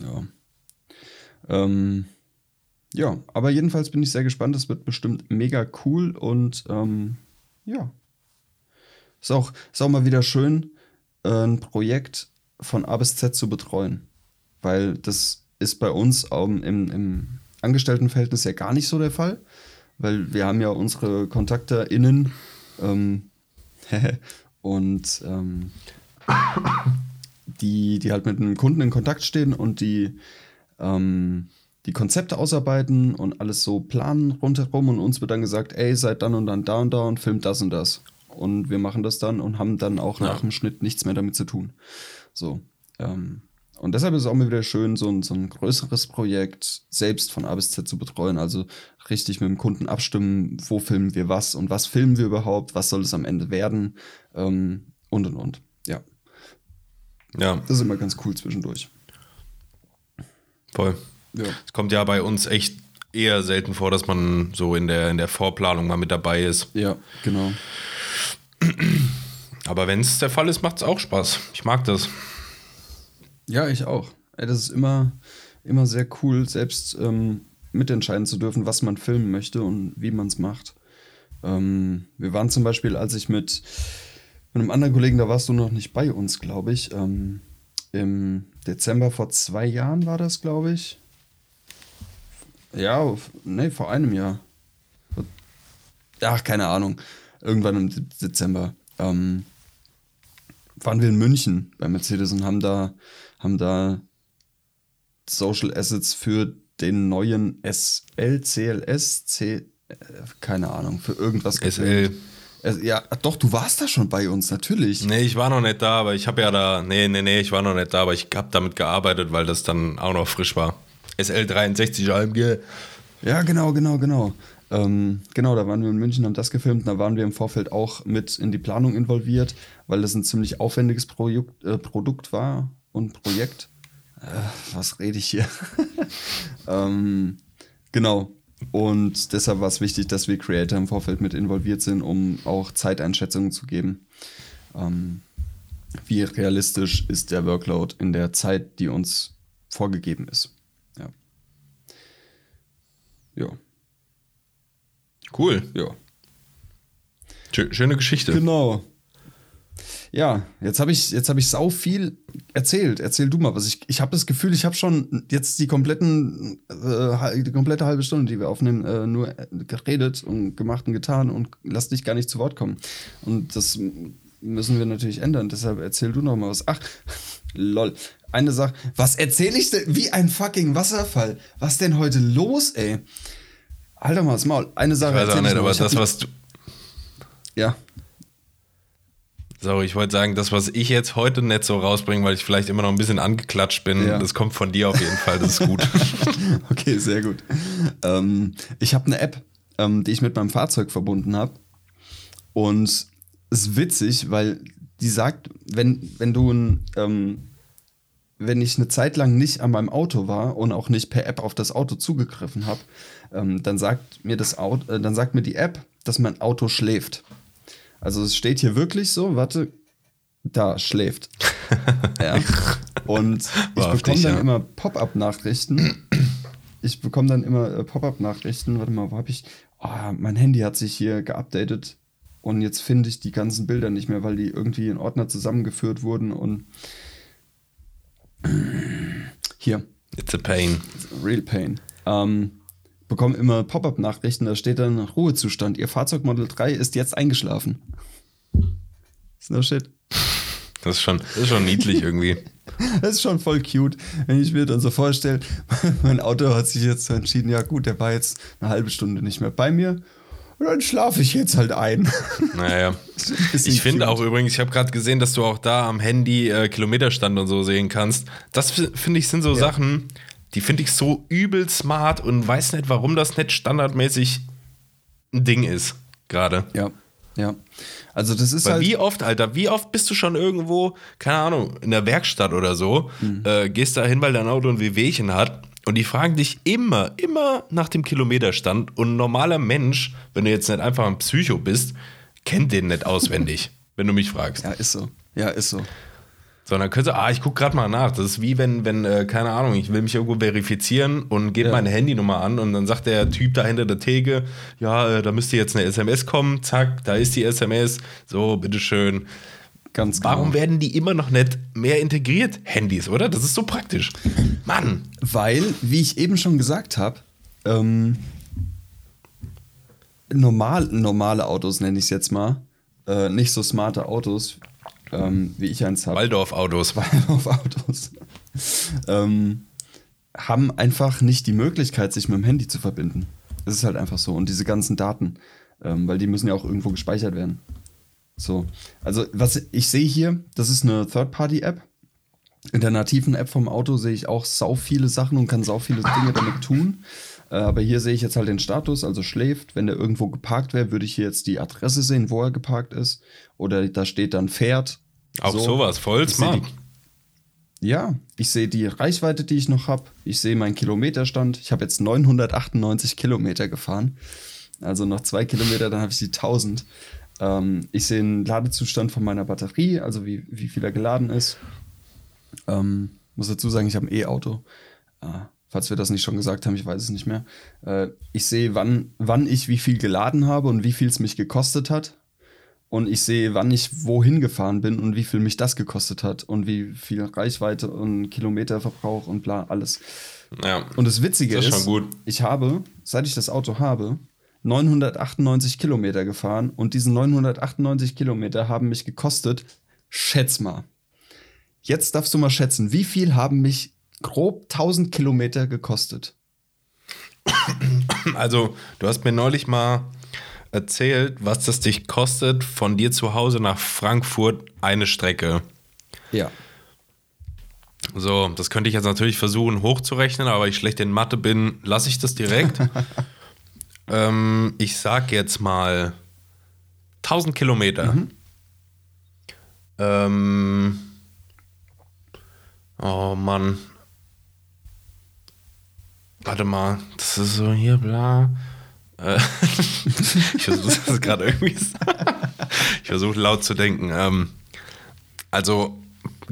Ja. Ähm, ja, aber jedenfalls bin ich sehr gespannt. Es wird bestimmt mega cool und ähm, ja, ist auch, ist auch mal wieder schön, äh, ein Projekt von A bis Z zu betreuen. Weil das ist bei uns ähm, im, im Angestelltenverhältnis ja gar nicht so der Fall. Weil wir haben ja unsere Kontakte innen ähm, und ähm, die, die halt mit einem Kunden in Kontakt stehen und die, ähm, die Konzepte ausarbeiten und alles so planen rundherum und uns wird dann gesagt, ey, seid dann und dann da und da und filmt das und das und wir machen das dann und haben dann auch ja. nach dem Schnitt nichts mehr damit zu tun. So. Ähm, und deshalb ist es auch mal wieder schön, so ein, so ein größeres Projekt selbst von A bis Z zu betreuen. Also richtig mit dem Kunden abstimmen, wo filmen wir was und was filmen wir überhaupt, was soll es am Ende werden ähm, und und und. Ja. Ja. Das ist immer ganz cool zwischendurch. Voll. Ja. Es kommt ja bei uns echt eher selten vor, dass man so in der, in der Vorplanung mal mit dabei ist. Ja, genau. Aber wenn es der Fall ist, macht es auch Spaß. Ich mag das. Ja, ich auch. Das ist immer, immer sehr cool, selbst ähm, mitentscheiden zu dürfen, was man filmen möchte und wie man es macht. Ähm, wir waren zum Beispiel, als ich mit, mit einem anderen Kollegen, da warst du noch nicht bei uns, glaube ich, ähm, im Dezember vor zwei Jahren war das, glaube ich. Ja, nee, vor einem Jahr. Ach, keine Ahnung irgendwann im Dezember, ähm, waren wir in München bei Mercedes und haben da, haben da Social Assets für den neuen SL, CLS, C, äh, keine Ahnung, für irgendwas SL. Ja, doch, du warst da schon bei uns, natürlich. Nee, ich war noch nicht da, aber ich habe ja da, nee, nee, nee, ich war noch nicht da, aber ich habe damit gearbeitet, weil das dann auch noch frisch war. SL 63 AMG. Ja, genau, genau, genau. Ähm, genau, da waren wir in München, haben das gefilmt. Da waren wir im Vorfeld auch mit in die Planung involviert, weil das ein ziemlich aufwendiges Projekt, äh, Produkt war und Projekt. Äh, was rede ich hier? ähm, genau. Und deshalb war es wichtig, dass wir Creator im Vorfeld mit involviert sind, um auch Zeiteinschätzungen zu geben. Ähm, wie realistisch ist der Workload in der Zeit, die uns vorgegeben ist. Ja. Ja. Cool. Ja. Schöne Geschichte. Genau. Ja, jetzt habe ich, hab ich sau viel erzählt. Erzähl du mal was. Ich, ich habe das Gefühl, ich habe schon jetzt die, kompletten, äh, die komplette halbe Stunde, die wir aufnehmen, äh, nur geredet und gemacht und getan und lass dich gar nicht zu Wort kommen. Und das müssen wir natürlich ändern. Deshalb erzähl du noch mal was. Ach, lol. Eine Sache. Was erzähle ich denn? Wie ein fucking Wasserfall. Was denn heute los, ey? Halt doch mal das Maul. Eine Sache. Ich weiß auch nicht, aber das, was du. Ja. So, ich wollte sagen, das, was ich jetzt heute nicht so rausbringe, weil ich vielleicht immer noch ein bisschen angeklatscht bin, ja. das kommt von dir auf jeden Fall. Das ist gut. okay, sehr gut. Ähm, ich habe eine App, ähm, die ich mit meinem Fahrzeug verbunden habe. Und es ist witzig, weil die sagt, wenn, wenn du ein. Ähm, wenn ich eine Zeit lang nicht an meinem Auto war und auch nicht per App auf das Auto zugegriffen habe, ähm, dann sagt mir das Auto, äh, dann sagt mir die App, dass mein Auto schläft. Also es steht hier wirklich so, warte, da schläft. ja. Und ich bekomme dann ja. immer Pop-up-Nachrichten. Ich bekomme dann immer äh, Pop-up-Nachrichten. Warte mal, wo habe ich? Oh, mein Handy hat sich hier geupdatet und jetzt finde ich die ganzen Bilder nicht mehr, weil die irgendwie in Ordner zusammengeführt wurden und Hier. It's a pain. Real pain. Ähm, bekommen immer Pop-up-Nachrichten, da steht dann Ruhezustand. Ihr Fahrzeug Model 3 ist jetzt eingeschlafen. Ist no shit. Das ist schon, das ist schon niedlich irgendwie. Das ist schon voll cute, wenn ich mir dann so vorstelle, mein Auto hat sich jetzt entschieden, ja gut, der war jetzt eine halbe Stunde nicht mehr bei mir. Und dann schlafe ich jetzt halt ein. Naja. Ich finde auch übrigens, ich habe gerade gesehen, dass du auch da am Handy äh, Kilometerstand und so sehen kannst. Das finde ich sind so ja. Sachen, die finde ich so übel smart und weiß nicht, warum das nicht standardmäßig ein Ding ist. Gerade. Ja. Ja. Also das ist Weil halt. Wie oft, Alter, wie oft bist du schon irgendwo, keine Ahnung, in der Werkstatt oder so, mhm. äh, gehst da hin, weil dein Auto ein Wehwehchen hat und die fragen dich immer, immer nach dem Kilometerstand und ein normaler Mensch, wenn du jetzt nicht einfach ein Psycho bist, kennt den nicht auswendig, wenn du mich fragst. Ja, ist so. Ja, ist so. Sondern könnte, ah, ich gucke gerade mal nach. Das ist wie wenn, wenn, äh, keine Ahnung, ich will mich irgendwo verifizieren und gebe ja. meine Handynummer an und dann sagt der Typ da hinter der Theke, ja, äh, da müsste jetzt eine SMS kommen, zack, da ist die SMS, so, bitteschön. Ganz genau. Warum werden die immer noch nicht mehr integriert, Handys, oder? Das ist so praktisch. Mann. Weil, wie ich eben schon gesagt habe, ähm, normal, normale Autos nenne ich es jetzt mal, äh, nicht so smarte Autos, ähm, wie ich eins habe. Waldorf-Autos. Waldorf-Autos. ähm, haben einfach nicht die Möglichkeit, sich mit dem Handy zu verbinden. Das ist halt einfach so. Und diese ganzen Daten, ähm, weil die müssen ja auch irgendwo gespeichert werden. So. Also, was ich sehe hier, das ist eine Third-Party-App. In der nativen App vom Auto sehe ich auch sau viele Sachen und kann sau viele Dinge damit tun. Äh, aber hier sehe ich jetzt halt den Status, also schläft. Wenn der irgendwo geparkt wäre, würde ich hier jetzt die Adresse sehen, wo er geparkt ist. Oder da steht dann fährt. Auch so. sowas, voll smart. ja, ich sehe die Reichweite, die ich noch habe. Ich sehe meinen Kilometerstand. Ich habe jetzt 998 Kilometer gefahren. Also noch zwei Kilometer, dann habe ich die 1000. Ähm, ich sehe den Ladezustand von meiner Batterie, also wie, wie viel er geladen ist. Ähm, muss dazu sagen, ich habe ein E-Auto. Äh, falls wir das nicht schon gesagt haben, ich weiß es nicht mehr. Äh, ich sehe, wann, wann ich wie viel geladen habe und wie viel es mich gekostet hat. Und ich sehe, wann ich wohin gefahren bin und wie viel mich das gekostet hat und wie viel Reichweite und Kilometerverbrauch und bla, alles. Ja, und das Witzige das ist, ist ich habe, seit ich das Auto habe, 998 Kilometer gefahren und diese 998 Kilometer haben mich gekostet, schätz mal. Jetzt darfst du mal schätzen, wie viel haben mich grob 1000 Kilometer gekostet? Also, du hast mir neulich mal erzählt, was das dich kostet, von dir zu Hause nach Frankfurt eine Strecke. Ja. So, das könnte ich jetzt natürlich versuchen hochzurechnen, aber ich schlecht in Mathe bin, lasse ich das direkt. ähm, ich sag jetzt mal 1000 Kilometer. Mhm. Ähm, oh Mann, Warte mal, das ist so hier, bla. Äh, ich versuche das gerade irgendwie. ich versuche laut zu denken. Ähm, also,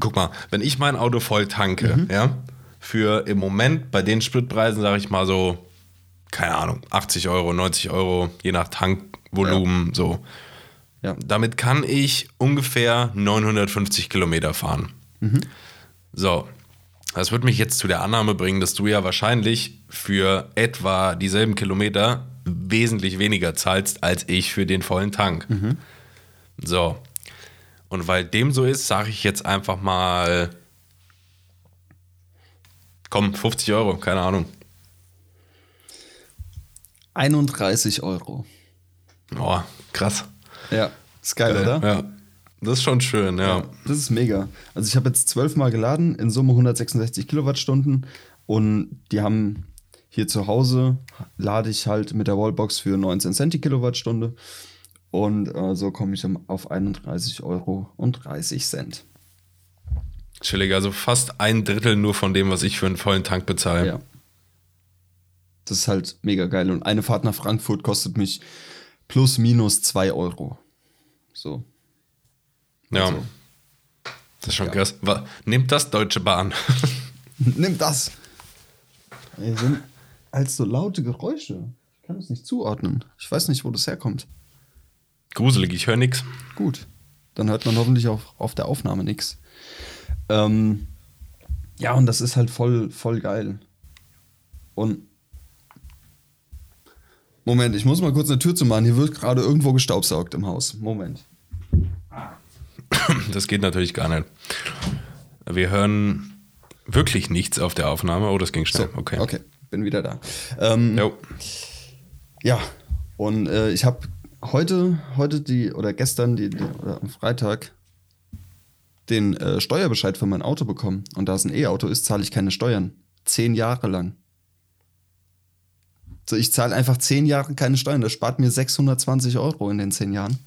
guck mal, wenn ich mein Auto voll tanke, mhm. ja, für im Moment bei den Spritpreisen, sage ich mal so, keine Ahnung, 80 Euro, 90 Euro, je nach Tankvolumen, ja. so. Ja. Damit kann ich ungefähr 950 Kilometer fahren. Mhm. So, das würde mich jetzt zu der Annahme bringen, dass du ja wahrscheinlich für etwa dieselben Kilometer wesentlich weniger zahlst als ich für den vollen Tank. Mhm. So. Und weil dem so ist, sage ich jetzt einfach mal, komm, 50 Euro, keine Ahnung. 31 Euro. Oh, krass. Ja, ist geil, geil. oder? Ja. Das ist schon schön, ja. ja das ist mega. Also ich habe jetzt zwölfmal geladen, in Summe 166 Kilowattstunden und die haben hier zu Hause, lade ich halt mit der Wallbox für 19 Cent die Kilowattstunde und äh, so komme ich auf 31 Euro und 30 Cent. Chillig, also fast ein Drittel nur von dem, was ich für einen vollen Tank bezahle. Ja. Das ist halt mega geil. Und eine Fahrt nach Frankfurt kostet mich plus minus 2 Euro. So. Ja. Also, das ist schon ja. krass. Nimmt das Deutsche Bahn. Nimmt das. Ey, sind halt so laute Geräusche. Ich kann das nicht zuordnen. Ich weiß nicht, wo das herkommt. Gruselig, ich höre nichts. Gut. Dann hört man hoffentlich auch auf der Aufnahme nichts. Ähm, ja, und das ist halt voll, voll geil. Und Moment, ich muss mal kurz eine Tür zu machen. Hier wird gerade irgendwo gestaubsaugt im Haus. Moment. Das geht natürlich gar nicht. Wir hören wirklich nichts auf der Aufnahme. Oh, das ging schnell. So, okay. Okay, bin wieder da. Ähm, Jo. Ja, und äh, ich habe heute, heute die, oder gestern, die, die, oder am Freitag, den äh, Steuerbescheid für mein Auto bekommen. Und da es ein E-Auto ist, zahle ich keine Steuern. Zehn Jahre lang. So, ich zahle einfach zehn Jahre keine Steuern. Das spart mir 620 Euro in den zehn Jahren.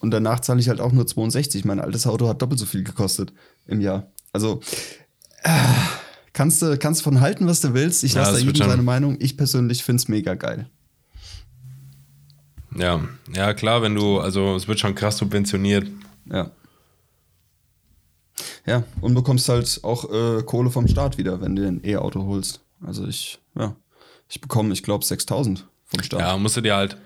Und danach zahle ich halt auch nur 62. Mein altes Auto hat doppelt so viel gekostet im Jahr. Also, äh, kannst du kannst von halten, was du willst. Ich Ja, lasse da das wird jedem seine Meinung. Ich persönlich finde es mega geil. Ja. ja, klar, wenn du, also es wird schon krass subventioniert. Ja. Ja, und bekommst halt auch äh, Kohle vom Staat wieder, wenn du ein E-Auto holst. Also ich, ja, ich bekomme, ich glaube, 6000 vom Staat. Ja, musst du dir halt,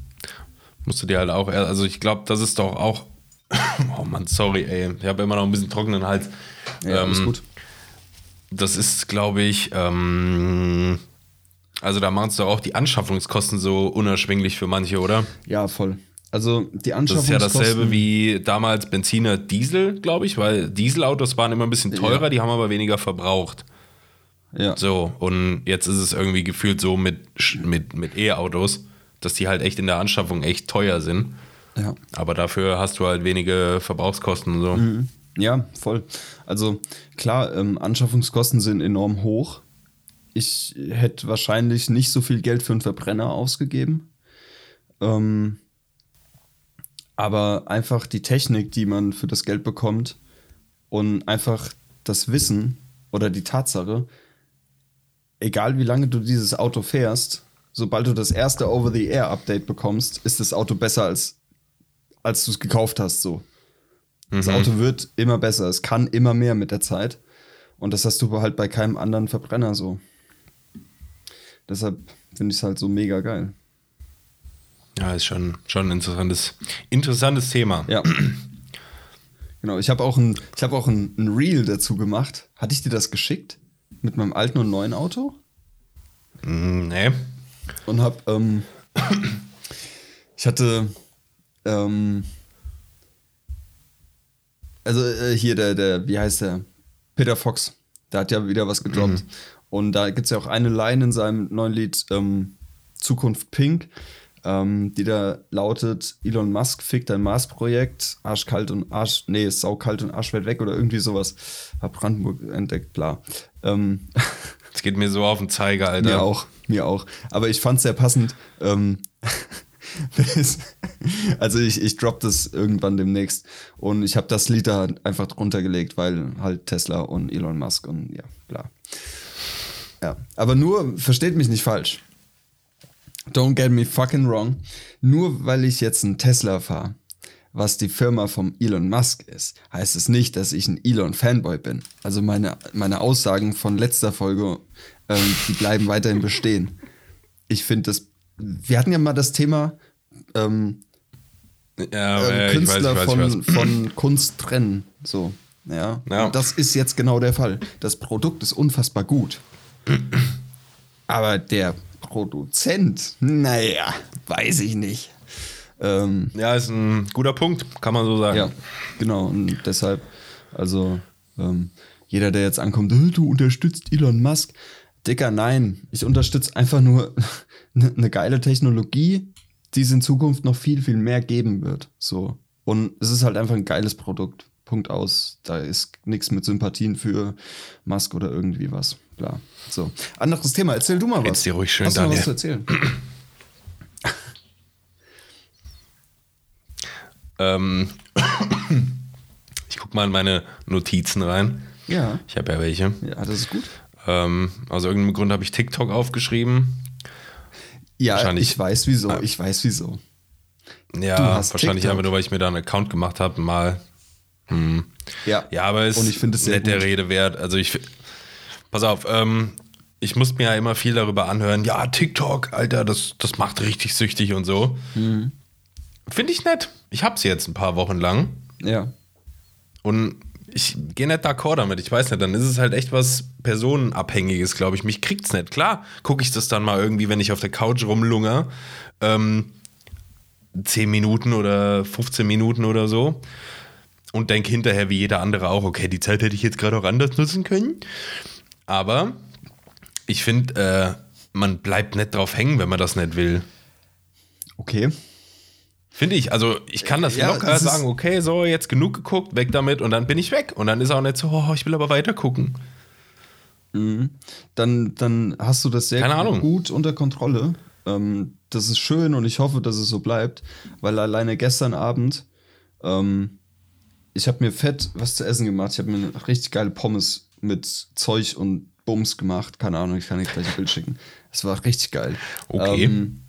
musst du dir halt auch, also ich glaube, das ist doch auch, oh Mann, sorry, ey, ich habe immer noch ein bisschen trockenen Hals. ja Ähm, gut. Das ist, glaube ich, ähm, also da machen es doch auch die Anschaffungskosten so unerschwinglich für manche, oder? Ja, voll. Also die Das ist ja Anschaffungskosten. dasselbe wie damals Benziner Diesel, glaube ich, weil Dieselautos waren immer ein bisschen teurer, Ja. die haben aber weniger verbraucht. Ja. So, und jetzt ist es irgendwie gefühlt so mit, mit, mit E-Autos, dass die halt echt in der Anschaffung echt teuer sind. ja. Aber dafür hast du halt wenige Verbrauchskosten und so. Mhm. Ja, voll. Also klar, ähm, Anschaffungskosten sind enorm hoch. Ich hätte wahrscheinlich nicht so viel Geld für einen Verbrenner ausgegeben. Ähm, aber einfach die Technik, die man für das Geld bekommt und einfach das Wissen oder die Tatsache, egal wie lange du dieses Auto fährst, sobald du das erste Over-the-Air-Update bekommst, ist das Auto besser als, als du es gekauft hast, so. Das Auto wird immer besser. Es kann immer mehr mit der Zeit. Und das hast du halt bei keinem anderen Verbrenner so. Deshalb finde ich es halt so mega geil. Ja, ist schon, schon ein interessantes, interessantes Thema. Ja. genau, ich habe auch, ein, ich hab auch ein, ein Reel dazu gemacht. Hatte ich dir das geschickt? Mit meinem alten und neuen Auto? Mm, Nee. Und hab, ähm, ich hatte, ähm, also äh, hier der, der, wie heißt der? Peter Fox. Der hat ja wieder was gedroppt. Und da gibt es ja auch eine Line in seinem neuen Lied ähm, Zukunft Pink, ähm, die da lautet: Elon Musk fickt ein Mars-Projekt, arschkalt und arsch, nee, saukalt und arschweit weg oder irgendwie sowas. Hab Brandenburg entdeckt, klar. Ähm, Es geht mir so auf den Zeiger, Alter. mir auch, mir auch. Aber ich fand es sehr passend. Ähm, das- also ich, ich drop das irgendwann demnächst. Und ich habe das Lied da einfach drunter gelegt, weil halt Tesla und Elon Musk und ja, bla. Ja, aber nur, versteht mich nicht falsch. Don't get me fucking wrong. Nur weil ich jetzt einen Tesla fahre, was die Firma vom Elon Musk ist, heißt es nicht, dass ich ein Elon-Fanboy bin. Also meine, meine Aussagen von letzter Folge, ähm, die bleiben weiterhin bestehen. Ich finde das. Wir hatten ja mal das Thema ähm, Ja, weiß, Künstler ich weiß, von, weiß. von Kunst trennen. So. Ja. Ja. Und das ist jetzt genau der Fall. Das Produkt ist unfassbar gut. Aber der Produzent, naja, weiß ich nicht. Ähm, Ja, ist ein guter Punkt, kann man so sagen. ja, genau. Und deshalb, also, ähm, jeder, der jetzt ankommt, "Äh, du unterstützt Elon Musk. Dicker, nein. Ich unterstütze einfach nur eine ne geile Technologie, die es in Zukunft noch viel, viel mehr geben wird. So. Und es ist halt einfach ein geiles Produkt. Punkt aus. Da ist nichts mit Sympathien für Musk oder irgendwie was. Bla. So. Anderes Thema. Erzähl du mal was. Dir ruhig schön, Hast Daniel. was zu erzählen? Ähm, ich guck mal in meine Notizen rein. Ja. Ich habe ja welche. Ja, das ist gut. Ähm, aus irgendeinem Grund habe ich TikTok aufgeschrieben. Ja, Wahrscheinlich- ich weiß wieso. Ich weiß wieso. Ja, wahrscheinlich TikTok. einfach nur, weil ich mir da einen Account gemacht habe, mal. Hm. Ja. Ja, aber es Und ich finde es sehr nicht der. Rede wert. Also ich, pass auf, ähm, ich muss mir ja immer viel darüber anhören. Ja, TikTok, Alter, das, das macht richtig süchtig und so. Mhm. Finde ich nett. Ich hab's jetzt ein paar Wochen lang Ja. und ich gehe nicht d'accord damit. Ich weiß nicht, dann ist es halt echt was Personenabhängiges, glaube ich. Mich kriegt's nicht. Klar, gucke ich das dann mal irgendwie, wenn ich auf der Couch rumlunger. Ähm, 10 Minuten oder 15 Minuten oder so. Und denke hinterher, wie jeder andere auch, okay, die Zeit hätte ich jetzt gerade auch anders nutzen können. Aber ich finde, äh, man bleibt nicht drauf hängen, wenn man das nicht will. Okay. Finde ich. Also ich kann das Ja, locker sagen, okay, so, jetzt genug geguckt, weg damit und dann bin ich weg. Und dann ist auch nicht so, oh, ich will aber weiter gucken. Dann, dann hast du das sehr Ahnung. gut unter Kontrolle. Ähm, das ist schön und ich hoffe, dass es so bleibt, weil alleine gestern Abend, ähm, ich habe mir fett was zu essen gemacht. Ich habe mir eine richtig geile Pommes mit Zeug und Bums gemacht. Keine Ahnung, ich kann dir gleich ein Bild schicken. Es war richtig geil. Okay. Ähm,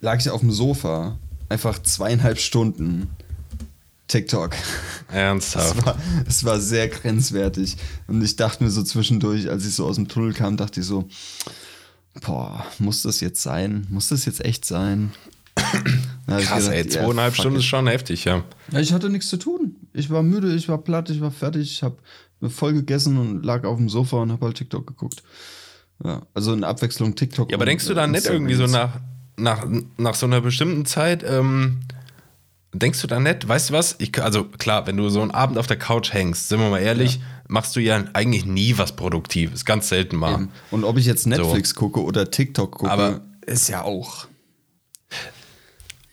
lag ich auf dem Sofa, einfach zweieinhalb Stunden TikTok. Es Ernsthaft. war, es war sehr grenzwertig. Und ich dachte mir so zwischendurch, als ich so aus dem Tunnel kam, dachte ich so, boah, muss das jetzt sein? Muss das jetzt echt sein? Da Krass, gedacht, ey, ja, zweieinhalb fuck Stunden ist schon heftig, ja. Ja, ich hatte nichts zu tun. Ich war müde, ich war platt, ich war fertig, ich habe voll gegessen und lag auf dem Sofa und habe halt TikTok geguckt. Ja, also in Abwechslung TikTok. Ja, aber denkst du äh, dann nicht irgendwie so nach, nach, nach so einer bestimmten Zeit, ähm, denkst du dann nicht, weißt du was? Ich, also klar, wenn du so einen Abend auf der Couch hängst, sind wir mal ehrlich, machst du ja eigentlich nie was Produktives, ganz selten mal. Eben. Und ob ich jetzt Netflix gucke oder TikTok gucke, Aber- ist ja auch.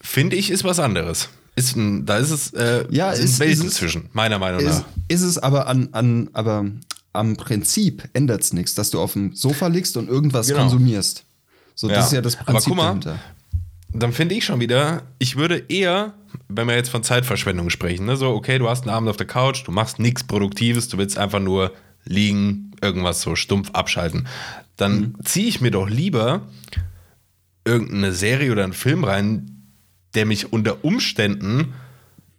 Finde ich, ist was anderes. Ist ein, da ist es, äh, Ja, ist- Welten ist zwischen, meiner Meinung Ist, nach. ist es aber an, an aber am Prinzip ändert es nichts, dass du auf dem Sofa liegst und irgendwas Genau. konsumierst. So, das Ja. ist ja das Aber Prinzip guck mal, dahinter. Dann finde ich schon wieder, ich würde eher, wenn wir jetzt von Zeitverschwendung sprechen, ne, so, okay, du hast einen Abend auf der Couch, du machst nichts Produktives, du willst einfach nur liegen, irgendwas so stumpf abschalten. Dann Mhm. ziehe ich mir doch lieber irgendeine Serie oder einen Film rein, der mich unter Umständen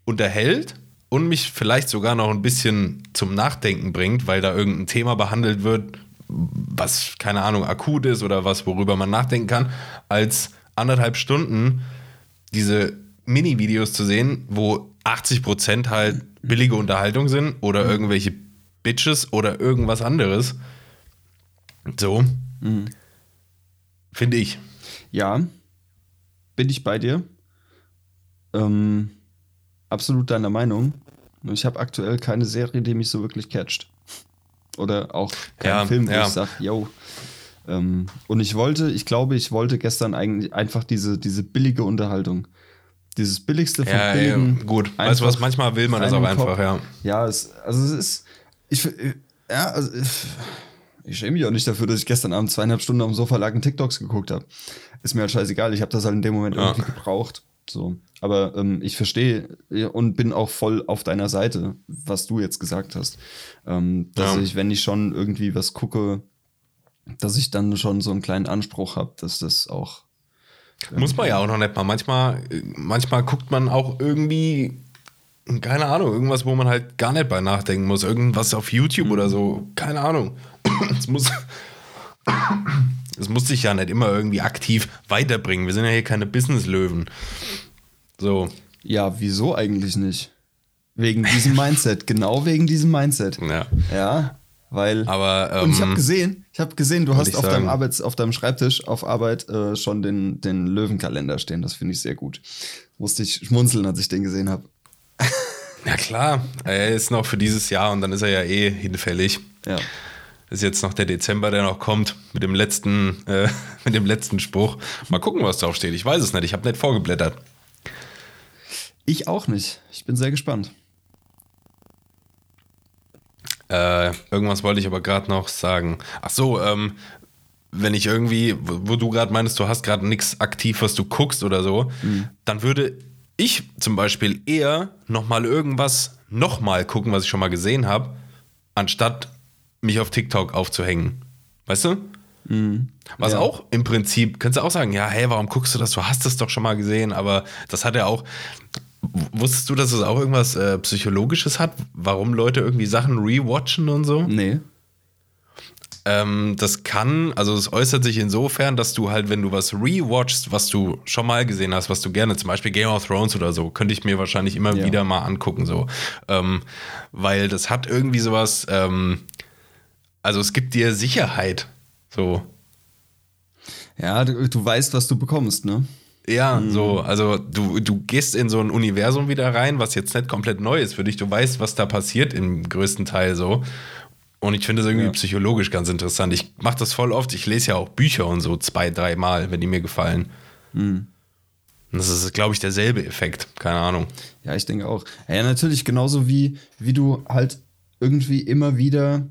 unterhält und mich vielleicht sogar noch ein bisschen zum Nachdenken bringt, weil da irgendein Thema behandelt wird, was, keine Ahnung, akut ist oder was, worüber man nachdenken kann, als anderthalb Stunden diese Mini-Videos zu sehen, wo 80% halt billige Unterhaltung sind oder irgendwelche Bitches oder irgendwas anderes. So. Finde ich. Ja, bin ich bei dir. Ähm, absolut deiner Meinung. Ich habe aktuell keine Serie, die mich so wirklich catcht. Oder auch keinen Ja, Film, wo ja. ich sage, yo. Ähm, und ich wollte, ich glaube, ich wollte gestern eigentlich einfach diese, diese billige Unterhaltung. Dieses billigste von Ja, ja, billigen. gut. Weißt du was, einfach manchmal will man das auch im Kopf. einfach, ja. Ja, es, also es ist. Ich, ja, also ich, ich schäme mich auch nicht dafür, dass ich gestern Abend zweieinhalb Stunden dem Sofa lag und TikToks geguckt habe. Ist mir halt scheißegal. Ich habe das halt in dem Moment Ja. irgendwie gebraucht. So. Aber ähm, ich verstehe und bin auch voll auf deiner Seite, was du jetzt gesagt hast. Ähm, dass Ja. ich, wenn ich schon irgendwie was gucke, dass ich dann schon so einen kleinen Anspruch habe, dass das auch. Muss man ja auch noch nicht mal. Manchmal, manchmal guckt man auch irgendwie, keine Ahnung, irgendwas, wo man halt gar nicht bei nachdenken muss. Irgendwas auf YouTube oder so. Keine Ahnung. Es muss, es muss sich ja nicht immer irgendwie aktiv weiterbringen. Wir sind ja hier keine Business-Löwen. So. Ja, wieso eigentlich nicht? Wegen diesem Mindset. genau wegen diesem Mindset. Ja. Ja, weil. Aber, ähm, und ich habe gesehen, ich habe gesehen, du hast auf deinem, sagen. Arbeits-, auf deinem Schreibtisch auf Arbeit äh, schon den, den Löwenkalender stehen. Das finde ich sehr gut. Musste ich schmunzeln, als ich den gesehen habe. Ja klar, er ist noch für dieses Jahr und dann ist er ja eh hinfällig. Ja. Ist jetzt noch der Dezember, der noch kommt, mit dem letzten, äh, mit dem letzten Spruch. Mal gucken, was drauf steht. Ich weiß es nicht, ich habe nicht vorgeblättert. Ich auch nicht. Ich bin sehr gespannt. Äh, irgendwas wollte ich aber gerade noch sagen. Ach so, ähm, wenn ich irgendwie, wo, du gerade meinst, du hast gerade nichts aktiv, was du guckst oder so, dann würde ich zum Beispiel eher nochmal irgendwas nochmal gucken, was ich schon mal gesehen habe, anstatt mich auf TikTok aufzuhängen. Weißt du? Was Ja. auch im Prinzip, kannst du auch sagen, ja, hey, warum guckst du das? Du hast es doch schon mal gesehen, aber das hat ja auch. Wusstest du, dass es auch irgendwas äh, Psychologisches hat? Warum Leute irgendwie Sachen rewatchen und so? Nee. Ähm, das kann, also es äußert sich insofern, dass du halt, wenn du was rewatchst, was du schon mal gesehen hast, was du gerne, zum Beispiel Game of Thrones oder so, könnte ich mir wahrscheinlich immer Ja. wieder mal angucken, so. Ähm, weil das hat irgendwie sowas, ähm, also es gibt dir Sicherheit, so. Ja, du, du weißt, was du bekommst, ne? Ja, so, also du, du gehst in so ein Universum wieder rein, was jetzt nicht komplett neu ist für dich. Du weißt, was da passiert im größten Teil so. Und ich finde das irgendwie Ja. psychologisch ganz interessant. Ich mache das voll oft. Ich lese ja auch Bücher und so zwei, dreimal, wenn die mir gefallen. Und das ist, glaube ich, derselbe Effekt. Keine Ahnung. Ja, ich denke auch. Ja, natürlich genauso wie, wie du halt irgendwie immer wieder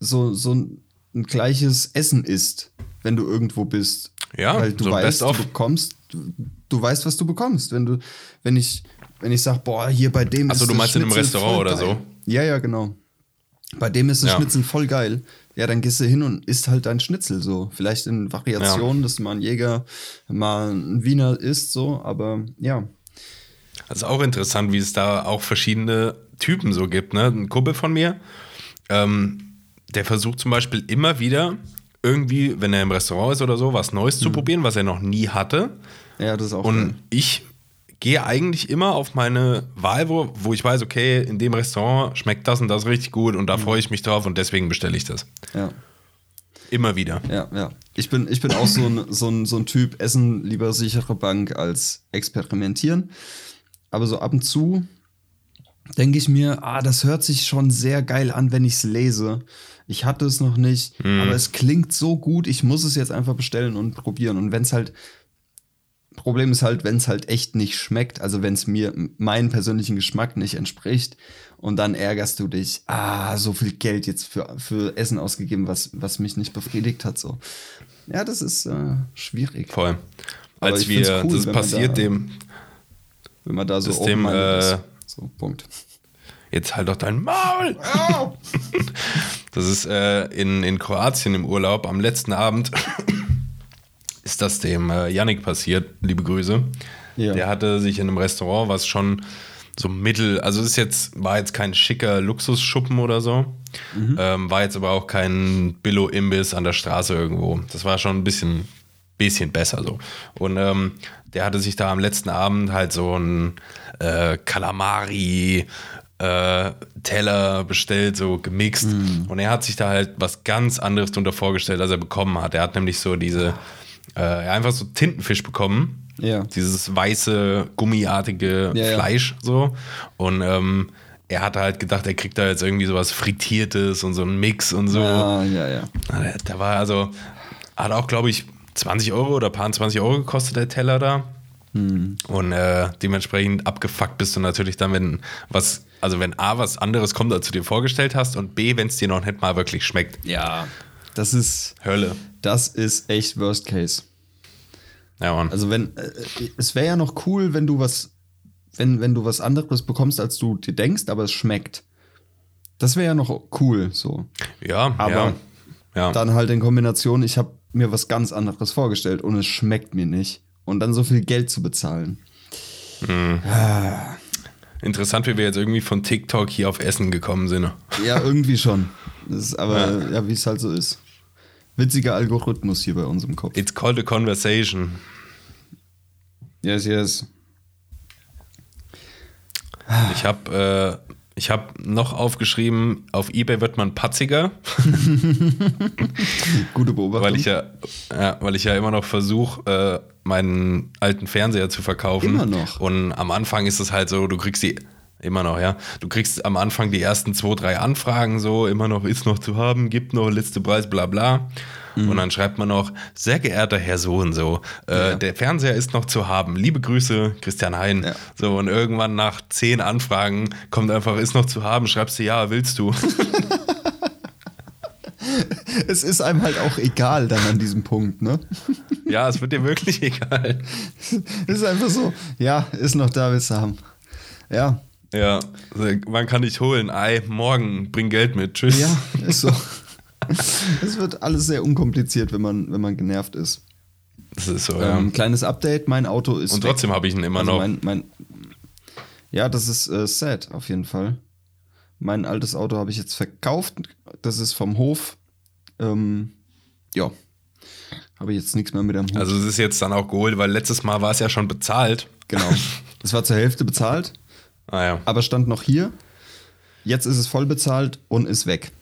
so, so ein, ein gleiches Essen isst, wenn du irgendwo bist. Ja, Weil du so weißt, du bekommst, du, du weißt, was du bekommst. Wenn du, wenn ich, wenn ich sag, boah, hier bei dem Ach so, ist du das meinst in einem Schnitzel Restaurant oder so? Ja, ja, genau. Bei dem ist das Ja. Schnitzel voll geil. Ja, dann gehst du hin und isst halt dein Schnitzel so. Vielleicht in Variationen, dass mal ein Jäger, mal ein Wiener isst, so, aber ja. Das ist auch interessant, wie es da auch verschiedene Typen so gibt. Ne? Ein Kumpel von mir, ähm, der versucht zum Beispiel immer wieder irgendwie, wenn er im Restaurant ist oder so, was Neues zu probieren, was er noch nie hatte. Ja, das ist auch Und geil. ich gehe eigentlich immer auf meine Wahl, wo, wo ich weiß, okay, in dem Restaurant schmeckt das und das richtig gut und da freue ich mich drauf und deswegen bestelle ich das. Ja. Immer wieder. Ja, ja. Ich bin, ich bin auch so ein, so, ein, so ein Typ, Essen lieber sichere Bank als experimentieren. Aber so ab und zu denke ich mir, ah, das hört sich schon sehr geil an, wenn ich es lese. Ich hatte es noch nicht, aber es klingt so gut, ich muss es jetzt einfach bestellen und probieren. Und wenn es halt, Problem ist halt, wenn es halt echt nicht schmeckt, also wenn es mir meinen persönlichen Geschmack nicht entspricht und dann ärgerst du dich, ah, so viel Geld jetzt für, für Essen ausgegeben, was, was mich nicht befriedigt hat, so. Ja, das ist äh, schwierig, Voll. Aber Als wir, cool, das man passiert da- dem, wenn man da so dem, äh, ist. So, Punkt. Jetzt halt doch dein Maul. Das ist äh, in, in Kroatien im Urlaub am letzten Abend ist das dem äh, Yannick passiert, liebe Grüße. Ja. Der hatte sich in einem Restaurant, was schon so mittel, also es ist jetzt, war jetzt kein schicker Luxusschuppen oder so, ähm, war jetzt aber auch kein Billo-Imbiss an der Straße irgendwo. Das war schon ein bisschen, bisschen besser so. Und ähm, der hatte sich da am letzten Abend halt so ein äh, Kalamari äh, Teller bestellt, so gemixt. Und er hat sich da halt was ganz anderes drunter vorgestellt, als er bekommen hat. Er hat nämlich so diese, äh, er hat einfach so Tintenfisch bekommen. Ja. Dieses weiße, gummiartige Ja, ja. Fleisch so. Und ähm, er hatte halt gedacht, er kriegt da jetzt irgendwie sowas Frittiertes und so einen Mix und so. Ja, ja, ja. Der, der war also, hat auch, glaube ich, 20 Euro oder paar 20 Euro gekostet, der Teller da. Und äh, dementsprechend abgefuckt bist du natürlich dann, wenn was, also wenn A, was anderes kommt, als du dir vorgestellt hast, und B, wenn es dir noch nicht mal wirklich schmeckt. Ja. Das ist, Hölle. das ist echt Worst Case. Ja, Mann. Also wenn, äh, es wäre ja noch cool, wenn du was, wenn, wenn du was anderes bekommst, als du dir denkst, aber es schmeckt. Das wäre ja noch cool, so. ja, aber ja. ja. Dann halt in Kombination, ich habe mir was ganz anderes vorgestellt und es schmeckt mir nicht. Und dann so viel Geld zu bezahlen. Interessant, wie wir jetzt irgendwie von TikTok hier auf Essen gekommen sind. Ja, irgendwie schon. Das ist aber, ja, wie es halt so ist. Witziger Algorithmus hier bei uns im Kopf. It's called a conversation. Yes, yes. Ich habe äh, ich hab noch aufgeschrieben, auf Ebay wird man patziger, Gute Beobachtung. weil ich ja, ja, weil ich ja immer noch versuche, äh, meinen alten Fernseher zu verkaufen. Immer noch? Und am Anfang ist es halt so, du kriegst die, immer noch, ja, du kriegst am Anfang die ersten zwei, drei Anfragen so, immer noch ist noch zu haben, gibt noch letzte Preis, bla bla. Mhm. Und dann schreibt man noch, sehr geehrter Herr so und so, äh, Ja. der Fernseher ist noch zu haben. Liebe Grüße, Christian Hein. Ja. So, und irgendwann nach zehn Anfragen kommt einfach, ist noch zu haben, schreibst du, ja, willst du. es ist einem halt auch egal dann an diesem Punkt, ne? ja, es wird dir wirklich egal. Es ist einfach so, ja, ist noch da, willst du haben. Ja, Ja, also, man kann dich holen. Ei, morgen, bring Geld mit. Tschüss. ja, ist so. es wird alles sehr unkompliziert, wenn man, wenn man genervt ist. Das ist so, Ähm, ja. kleines Update, mein Auto ist. Und trotzdem habe ich ihn immer Also noch. Mein, mein, ja, das ist äh, sad, auf jeden Fall. Mein altes Auto habe ich jetzt verkauft. Das ist vom Hof ähm, ja, habe ich jetzt nichts mehr mit am Hut. Also es ist jetzt dann auch geholt, weil letztes Mal war es ja schon bezahlt. Genau. Es war zur Hälfte bezahlt, Ah ja, aber stand noch hier. Jetzt ist es voll bezahlt und ist weg.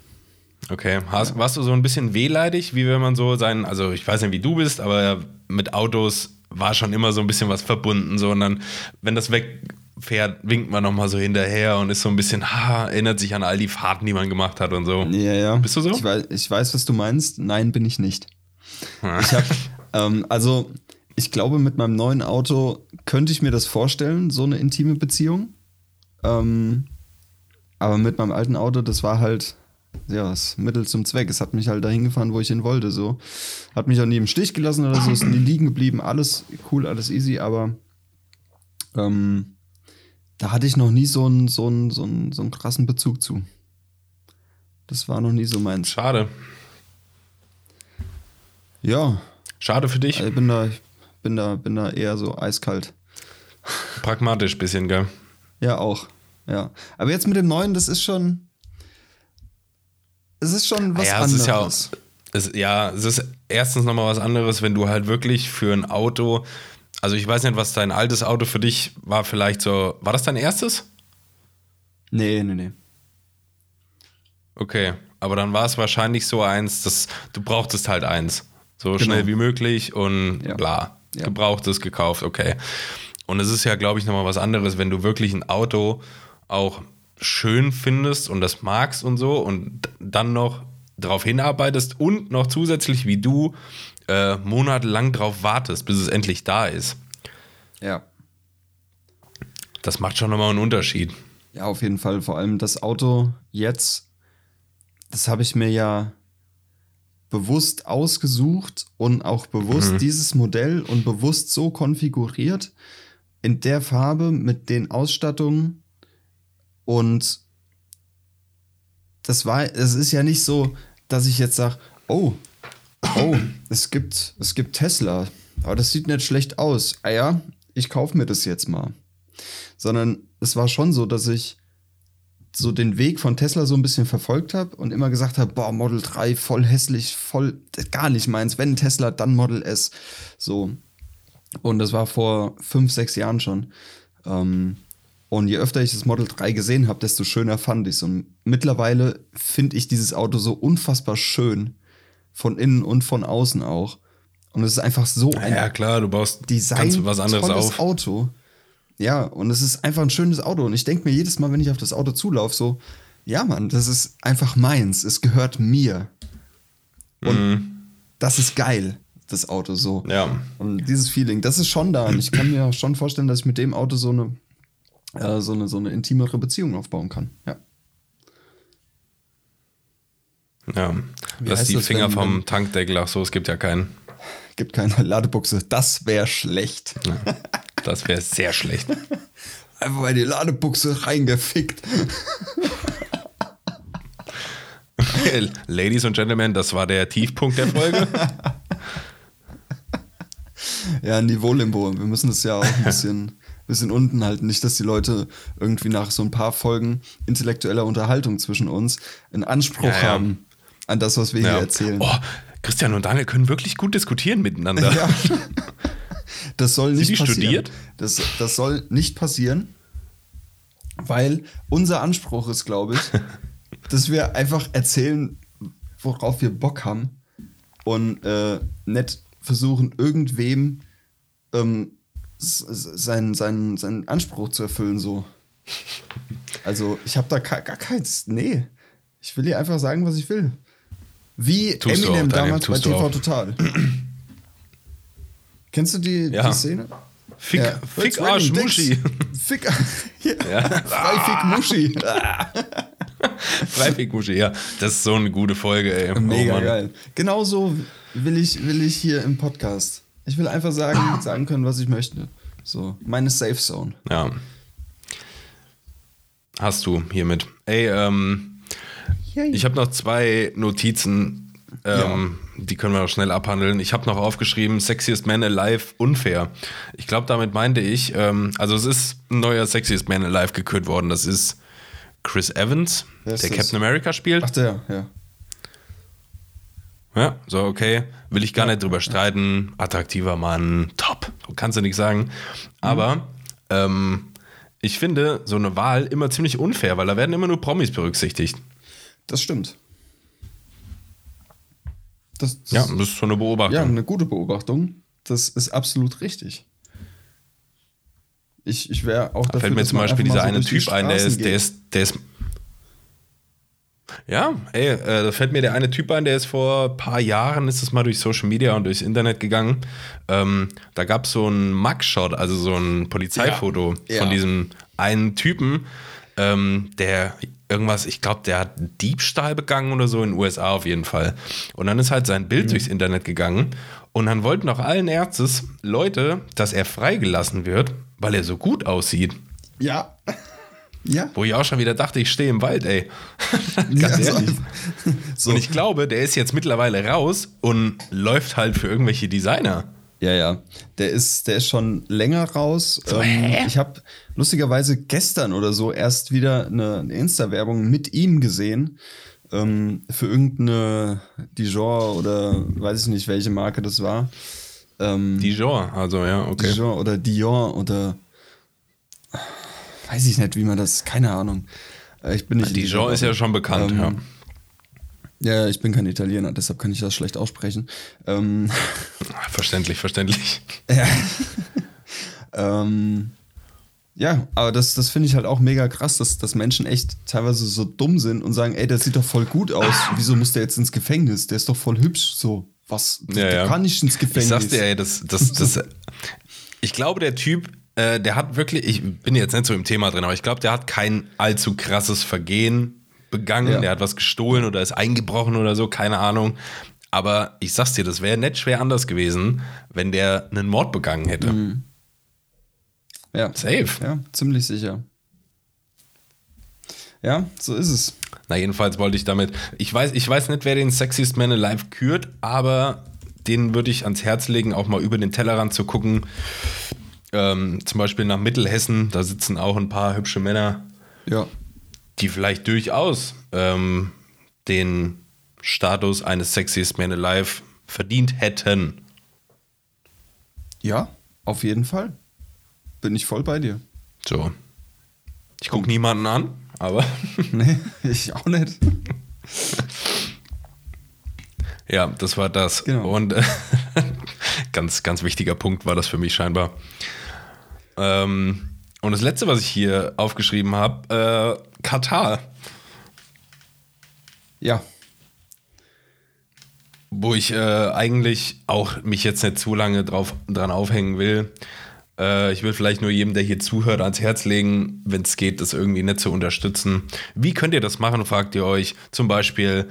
okay. Hast, Warst du so ein bisschen wehleidig, wie wenn man so sein, also ich weiß nicht, wie du bist, aber mit Autos war schon immer so ein bisschen was verbunden. So, und dann, wenn das wegfährt, winkt man nochmal so hinterher und ist so ein bisschen, ha, erinnert sich an all die Fahrten, die man gemacht hat und so. Ja, ja. Bist du so? Ich weiß, ich weiß was du meinst. Nein, bin ich nicht. Ich habe, ähm, also, ich glaube, mit meinem neuen Auto könnte ich mir das vorstellen, so eine intime Beziehung. Ähm, aber mit meinem alten Auto, das war halt, ja, das Mittel zum Zweck. Es hat mich halt dahin gefahren, wo ich hin wollte. So. Hat mich auch nie im Stich gelassen oder so, ist nie liegen geblieben. Alles cool, alles easy, aber ähm, da hatte ich noch nie so einen, so, einen, so, einen, so einen krassen Bezug zu. Das war noch nie so meins. Schade. Ja, Schade für dich. ich bin da, ich bin da, bin da eher so eiskalt. Pragmatisch bisschen, gell? Ja, auch. Ja. Aber jetzt mit dem neuen, das ist schon. Es ist schon was ja, es anderes. ist ja auch. Es, ja, es ist erstens nochmal was anderes, wenn du halt wirklich für ein Auto. Also ich weiß nicht, was dein altes Auto für dich war, vielleicht so. War das dein erstes? Nee, nee, nee. Okay. Aber dann war es wahrscheinlich so eins, dass du brauchtest halt eins. So schnell wie möglich und Ja. bla. Ja. Gebrauchtes gekauft, okay. Und es ist ja, glaube ich, nochmal was anderes, wenn du wirklich ein Auto auch schön findest und das magst und so und dann noch darauf hinarbeitest und noch zusätzlich wie du äh, monatelang drauf wartest, bis es endlich da ist. Ja. Das macht schon nochmal einen Unterschied. Ja, auf jeden Fall. Vor allem das Auto jetzt, das habe ich mir ja bewusst ausgesucht und auch bewusst dieses Modell und bewusst so konfiguriert in der Farbe mit den Ausstattungen und das war, es ist ja nicht so, dass ich jetzt sage, oh, oh, es gibt, es gibt Tesla, aber das sieht nicht schlecht aus. Ah ja, ich kaufe mir das jetzt mal sondern es war schon so, dass ich so den Weg von Tesla so ein bisschen verfolgt habe und immer gesagt habe, boah, Model 3 voll hässlich, voll gar nicht meins. Wenn Tesla, dann Model S. So. Und das war vor fünf, sechs Jahren schon. Ähm, und je öfter ich das Model 3 gesehen habe, desto schöner fand ich es. Und mittlerweile finde ich dieses Auto so unfassbar schön. Von innen und von außen auch. Und es ist einfach so ein Ja, klar, du baust Design ganz was anderes tolles auf. Auto. Ja, und es ist einfach ein schönes Auto. Und ich denke mir jedes Mal, wenn ich auf das Auto zulaufe, so, ja, Mann, das ist einfach meins. Es gehört mir. Und das ist geil, das Auto so. Mhm. Ja. Und dieses Feeling, das ist schon da. Und ich kann mir auch schon vorstellen, dass ich mit dem Auto so eine, äh, so eine, so eine intimere Beziehung aufbauen kann. Ja. Ja. Wie Lass die das, Finger wenn- vom Tankdeckel, ach so, es gibt ja keinen. Gibt keine Ladebuchse. Das wäre schlecht. Das wäre sehr schlecht. Einfach mal die Ladebuchse reingefickt. Ladies und Gentlemen, das war der Tiefpunkt der Folge. Ja, Niveau-Limbo. Wir müssen es ja auch ein bisschen, bisschen unten halten. Nicht, dass die Leute irgendwie nach so ein paar Folgen intellektueller Unterhaltung zwischen uns einen Anspruch Ja, ja. haben an das, was wir hier Ja. erzählen. Oh, Christian und Daniel können wirklich gut diskutieren miteinander. Ja. Das soll nicht die passieren. studiert? Das, das soll nicht passieren, weil unser Anspruch ist, glaube ich, dass wir einfach erzählen, worauf wir Bock haben und äh, nicht versuchen, irgendwem ähm, seinen, seinen, seinen Anspruch zu erfüllen. So. Also, ich habe da gar keins. Nee. Ich will dir einfach sagen, was ich will. Wie Tust Eminem auch, damals bei TV. Total. Kennst du die, Ja. die Szene? Fick, Ja. Fick Arsch, Muschi. Fick, ja. Ja. Frei Fick Muschi. Freifick Muschi, ja. Das ist so eine gute Folge, ey. Mega oh, geil. Genauso will ich, will ich hier im Podcast. Ich will einfach sagen, sagen können, was ich möchte. So, meine Safe Zone. Ja. Hast du hiermit. Ey, ähm, ich habe noch zwei Notizen, ähm, die können wir noch schnell abhandeln. Ich habe noch aufgeschrieben, Sexiest Man Alive unfair. Ich glaube, damit meinte ich, ähm, also es ist ein neuer Sexiest Man Alive gekürt worden. Das ist Chris Evans, ist der das? Captain America spielt. Ach, der, ja. Ja, so, okay, will ich gar nicht drüber streiten. Attraktiver Mann, top. Kannst du nicht sagen. Aber mhm. ähm, ich finde so eine Wahl immer ziemlich unfair, weil da werden immer nur Promis berücksichtigt. Das stimmt. Das, das, ja, das ist so eine Beobachtung. Ja, eine gute Beobachtung. Das ist absolut richtig. Ich, ich wäre auch dafür, da fällt mir zum Beispiel dieser so eine Typ ein, der ist, der ist, der ist ja, ey, äh, da fällt mir der eine Typ ein, der ist vor ein paar Jahren, ist das mal durch Social Media und durchs Internet gegangen. Ähm, da gab es so ein Mugshot, also so ein Polizeifoto ja. von ja. diesem einen Typen, ähm, der irgendwas, ich glaube, der hat Diebstahl begangen oder so in den USA auf jeden Fall. Und dann ist halt sein Bild mhm. durchs Internet gegangen und dann wollten auch allen Ärztes Leute, dass er freigelassen wird, weil er so gut aussieht. Ja. Ja. Wo ich auch schon wieder dachte, ich stehe im Wald, ey. Ganz ja, ehrlich. So. Und ich glaube, der ist jetzt mittlerweile raus und läuft halt für irgendwelche Designer. Ja, ja. Der ist, der ist schon länger raus. So, ähm, ich habe lustigerweise gestern oder so erst wieder eine, eine Insta-Werbung mit ihm gesehen. Ähm, für irgendeine Dijon oder weiß ich nicht, welche Marke das war. Ähm, Dijon, also ja, okay. Dijon oder Dion oder weiß ich nicht, wie man das, keine Ahnung. Äh, ich bin nicht. Dijon ist ja schon bekannt, ähm, ja. Ja, ich bin kein Italiener, deshalb kann ich das schlecht aussprechen. Ähm, verständlich, verständlich. Ja. ähm, ja, aber das, das finde ich halt auch mega krass, dass, dass Menschen echt teilweise so dumm sind und sagen, ey, der sieht doch voll gut aus. Wieso muss der jetzt ins Gefängnis? Der ist doch voll hübsch. So, was? Ja, der ja. kann nicht ins Gefängnis. Ich sag's dir, ey, das, das, das, ich glaube, der Typ äh, der hat wirklich, ich bin jetzt nicht so im Thema drin, aber ich glaube, der hat kein allzu krasses Vergehen begangen. Ja. Der hat was gestohlen oder ist eingebrochen oder so, keine Ahnung. Aber ich sag's dir, das wäre nicht schwer anders gewesen, wenn der einen Mord begangen hätte. Mhm. Ja. Safe. Ja, ziemlich sicher. Ja, so ist es. Na, jedenfalls wollte ich damit. Ich weiß, ich weiß nicht, wer den Sexiest Man Alive kürt, aber den würde ich ans Herz legen, auch mal über den Tellerrand zu gucken ähm, zum Beispiel nach Mittelhessen, da sitzen auch ein paar hübsche Männer, ja. Die vielleicht durchaus ähm, den Status eines Sexiest Man Alive verdient hätten. Ja, auf jeden Fall. Bin ich voll bei dir. So. Ich gucke niemanden an, aber. nee, ich auch nicht. ja, das war das. Genau. Und äh, ganz, ganz wichtiger Punkt war das für mich scheinbar. Ähm, und das letzte, was ich hier aufgeschrieben habe, äh, Katar. Ja. Wo ich äh, eigentlich auch mich jetzt nicht zu lange drauf, dran aufhängen will. Äh, ich will vielleicht nur jedem, der hier zuhört, ans Herz legen, wenn es geht, das irgendwie nicht zu unterstützen. Wie könnt ihr das machen, fragt ihr euch. Zum Beispiel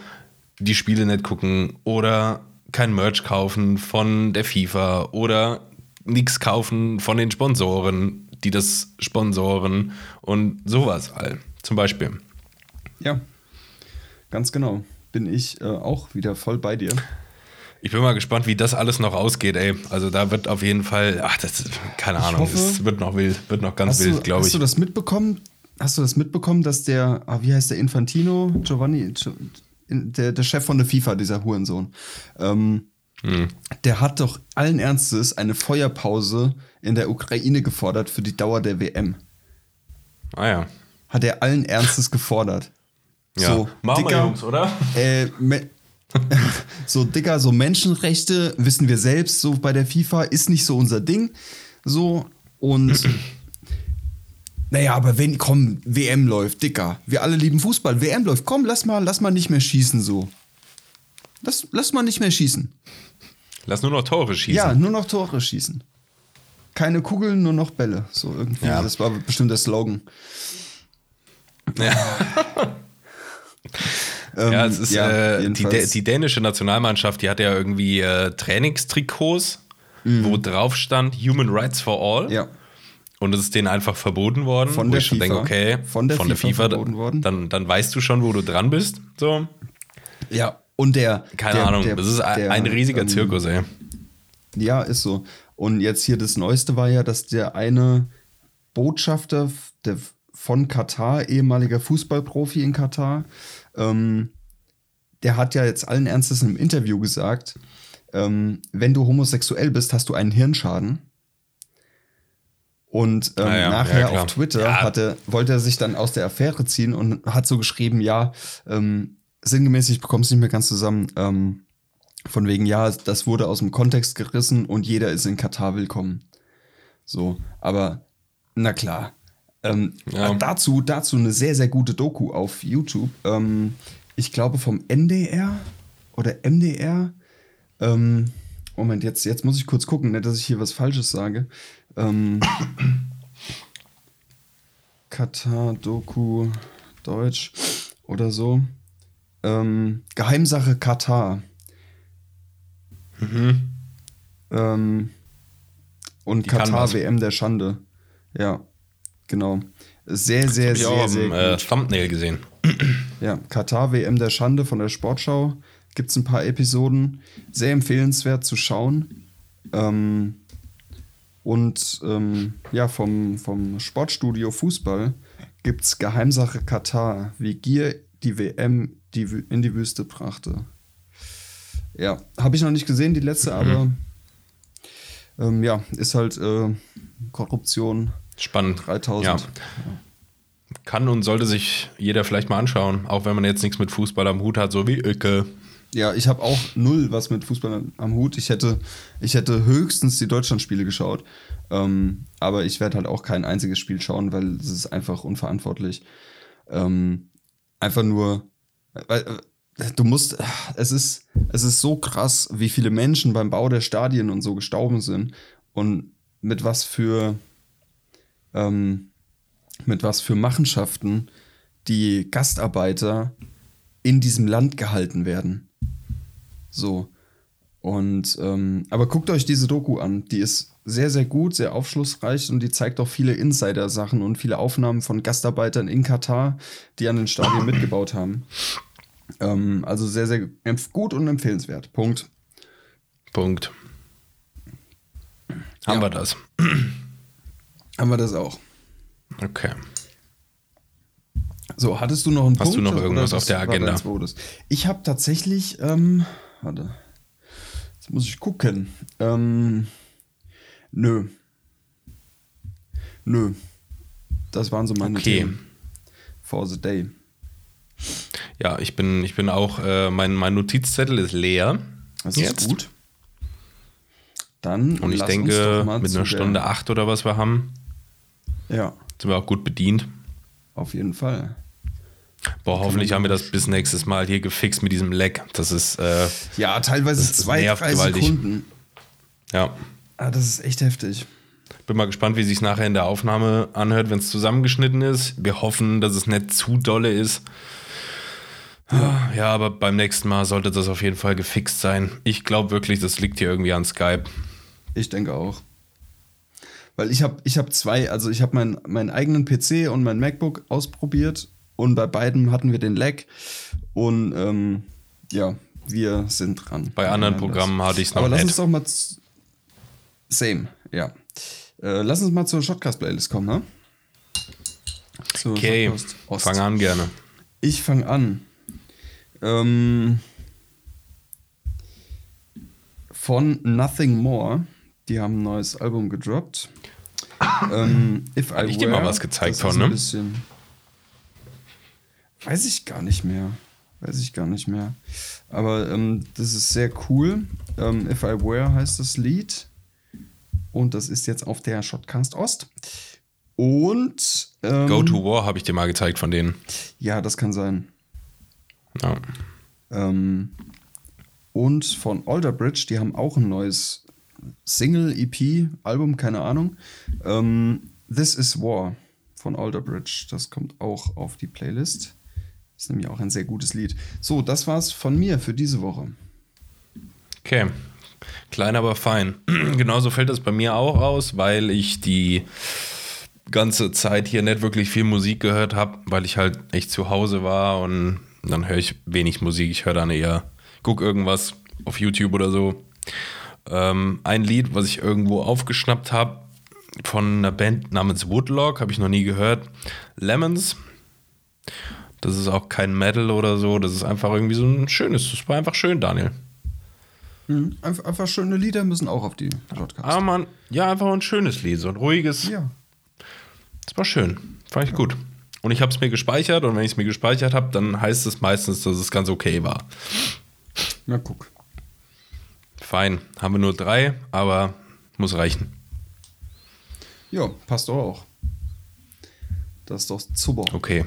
die Spiele nicht gucken oder kein Merch kaufen von der FIFA oder nichts kaufen von den Sponsoren, die das sponsoren und sowas halt. Zum Beispiel. Ja, ganz genau. Bin ich äh, auch wieder voll bei dir. Ich bin mal gespannt, wie das alles noch ausgeht, ey. Also da wird auf jeden Fall, ach, das, keine ich Ahnung, hoffe, es wird noch wild, wird noch ganz wild, glaube ich. Hast du das mitbekommen? Hast du das mitbekommen, dass der, ah, wie heißt der Infantino, Giovanni, der, der Chef von der FIFA, dieser Hurensohn, ähm, hm. Der hat doch allen Ernstes eine Feuerpause in der Ukraine gefordert für die Dauer der WM. Ah ja. Hat er allen Ernstes gefordert. Ja, so, machen dicker, wir Jungs, oder? Äh, so dicker, so Menschenrechte, wissen wir selbst, so bei der FIFA ist nicht so unser Ding. So, und naja, aber wenn, komm, WM läuft, dicker. Wir alle lieben Fußball, WM läuft, komm, lass mal, lass mal nicht mehr schießen so. Lass, lass mal nicht mehr schießen. Lass nur noch Tore schießen. Ja, nur noch Tore schießen. Keine Kugeln, nur noch Bälle. So irgendwie. Ja. Das war bestimmt der Slogan. Ja. ähm, ja, es ist ja, äh, die, die, dänische Nationalmannschaft, die hat ja irgendwie äh, Trainingstrikots, mhm. wo drauf stand Human Rights for All. Ja. Und es ist denen einfach verboten worden. Von der FIFA. Denke, okay, von der, von der FIFA, FIFA verboten worden. Dann, dann weißt du schon, wo du dran bist. So. Ja. Und der. Keine der, Ahnung, der, das ist der, ein riesiger ähm, Zirkus, ey. Ja, ist so. Und jetzt hier das Neueste war ja, dass der eine Botschafter der, von Katar, ehemaliger Fußballprofi in Katar, ähm, der hat ja jetzt allen Ernstes in einem Interview gesagt, ähm, wenn du homosexuell bist, hast du einen Hirnschaden. Und ähm, Ah ja, nachher ja, auf Twitter Ja. hatte, wollte er sich dann aus der Affäre ziehen und hat so geschrieben, ja, ähm, sinngemäß, ich bekomme es nicht mehr ganz zusammen, ähm, von wegen, ja, das wurde aus dem Kontext gerissen und jeder ist in Katar willkommen. So, aber na klar. Ähm, Ja. äh, dazu, dazu eine sehr, sehr gute Doku auf YouTube. Ähm, ich glaube vom NDR oder MDR. Ähm, Moment, jetzt, jetzt muss ich kurz gucken, nicht, dass ich hier was Falsches sage. Ähm, Katar, Doku, Deutsch oder so. Ähm, Geheimsache Katar. Ähm, und Die Katar. WM der Schande. Ja, genau. Sehr, sehr, Hab ich sehr, auch sehr am äh. Thumbnail gesehen. Ja, Katar WM der Schande von der Sportschau. Gibt es ein paar Episoden. Sehr empfehlenswert zu schauen. Ähm, und ähm, ja, vom, vom Sportstudio Fußball gibt es Geheimsache Katar, wie Gier die WM die, in die Wüste brachte. Ja, habe ich noch nicht gesehen, die letzte, aber ähm, ja, ist halt äh, Korruption Spannend. 3000. Ja. Kann und sollte sich jeder vielleicht mal anschauen, auch wenn man jetzt nichts mit Fußball am Hut hat, so wie Öcke. Ja, ich habe auch null was mit Fußball am- Hut. Ich hätte, ich hätte höchstens die Deutschlandspiele geschaut. Ähm, aber ich werde halt auch kein einziges Spiel schauen, weil es ist einfach unverantwortlich. Ähm, einfach nur, weil äh, du musst, es ist, es ist so krass, wie viele Menschen beim Bau der Stadien und so gestorben sind und mit was für, ähm, mit was für Machenschaften die Gastarbeiter in diesem Land gehalten werden. So. Und, ähm, aber guckt euch diese Doku an. Die ist sehr, sehr gut, sehr aufschlussreich und die zeigt auch viele Insider-Sachen und viele Aufnahmen von Gastarbeitern in Katar, die an den Stadien mitgebaut haben. Ähm, also sehr, sehr gut und empfehlenswert. Punkt. Punkt. Haben Ja. wir das. Haben wir das auch. Okay. So, hattest du noch einen Hast Punkt? du noch irgendwas was auf der Agenda? Ich habe tatsächlich, ähm, warte, jetzt muss ich gucken. Ähm, nö. Nö. Das waren so meine Okay. Themen. For the day. Ja, ich bin, ich bin auch, äh, mein, mein Notizzettel ist leer. Das ist Jetzt. gut. Dann Und ich denke, mit einer Stunde acht oder was wir haben, Ja, sind wir auch gut bedient. auf jeden Fall. Boah, hoffentlich haben wir das bis nächstes Mal hier gefixt mit diesem Leck. Das ist, äh, Ja, teilweise zwei, nervt drei gewaltig. Sekunden. ja. Ah, das ist echt heftig. Bin mal gespannt, wie sich nachher in der Aufnahme anhört, wenn es zusammengeschnitten ist. Wir hoffen, dass es nicht zu dolle ist. Ja. ja, aber beim nächsten Mal sollte das auf jeden Fall gefixt sein. Ich glaube wirklich, das liegt hier irgendwie an Skype. Ich denke auch. Weil ich habe ich hab zwei, also ich habe mein, meinen eigenen PC und mein MacBook ausprobiert und bei beiden hatten wir den Lag und ähm, ja, wir sind dran. Bei anderen Ja, Programmen hatte ich es noch Aber lass uns doch mal. Same, ja. Äh, lass uns mal zur Shotcast-Playlist kommen, ne? Zur Okay, fang an gerne. Ich fange an. Ähm, von Nothing More. Die haben ein neues Album gedroppt. ähm, If I Hatte ich dir mal was gezeigt von, ne? Bisschen, weiß ich gar nicht mehr. Weiß ich gar nicht mehr. Aber ähm, das ist sehr cool. Ähm, If I Were heißt das Lied. Und das ist jetzt auf der Shotcast Ost. Und ähm, Go to War habe ich dir mal gezeigt von denen. ja, das kann sein. Ja. Ähm, und von Alderbridge, die haben auch ein neues Single, EP, Album, keine Ahnung. Ähm, This is War von Alderbridge. Das kommt auch auf die Playlist. Ist nämlich auch ein sehr gutes Lied. So, das war's von mir für diese Woche. Okay. Klein, aber fein. Genauso fällt das bei mir auch aus, weil ich die ganze Zeit hier nicht wirklich viel Musik gehört habe, weil ich halt echt zu Hause war und dann höre ich wenig Musik. Ich höre dann eher, guck irgendwas auf YouTube oder so. Ähm, ein Lied, was ich irgendwo aufgeschnappt habe, von einer Band namens Woodlock, habe ich noch nie gehört. Lemons. Das ist auch kein Metal oder so. Das ist einfach irgendwie so ein schönes. Das war einfach schön, Daniel. Mhm. Einfach, einfach, schöne Lieder müssen auch auf die Podcast. Aber man, ja, einfach ein schönes Lied, so ein ruhiges. Ja. Das war schön. Fand ich ja. gut. Und ich habe es mir gespeichert und wenn ich es mir gespeichert habe, dann heißt es meistens, dass es ganz okay war. Na, guck. Fein. Haben wir nur drei, aber muss reichen. Ja, passt doch auch. Das ist doch super. Okay.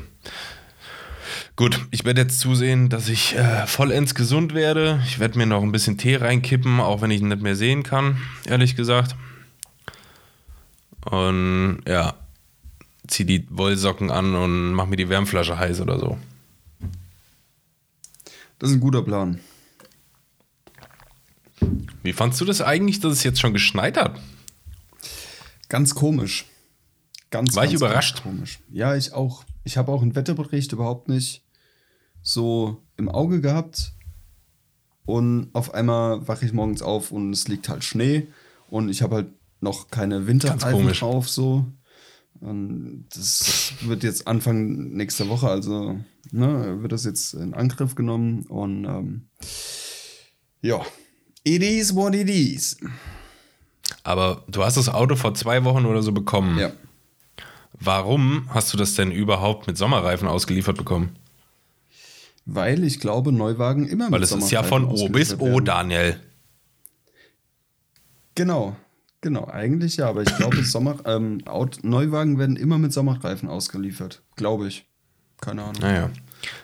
Gut, ich werde jetzt zusehen, dass ich äh, vollends gesund werde. Ich werde mir noch ein bisschen Tee reinkippen, auch wenn ich ihn nicht mehr sehen kann, ehrlich gesagt. Und ja, zieh die Wollsocken an und mach mir die Wärmflasche heiß oder so. Das ist ein guter Plan. Wie fandst du das eigentlich, dass es jetzt schon geschneit hat? Ganz komisch. Ganz, War ganz, ich überrascht? Komisch. Ja, ich auch. Ich habe auch einen Wetterbericht überhaupt nicht so im Auge gehabt. Und auf einmal wache ich morgens auf und es liegt halt Schnee. Und ich habe halt noch keine Winterreifen drauf. So. Und das wird jetzt Anfang nächster Woche, also ne, wird das jetzt in Angriff genommen. Und ähm, ja, it is what it is. Aber du hast das Auto vor zwei Wochen oder so bekommen. Ja. Warum hast du das denn überhaupt mit Sommerreifen ausgeliefert bekommen? Weil ich glaube, Neuwagen immer mit Weil es ist ja von O bis O, werden. Daniel. Genau, genau, eigentlich ja, aber ich glaube, Sommer, ähm, Neuwagen werden immer mit Sommerreifen ausgeliefert, glaube ich. Keine Ahnung. Naja.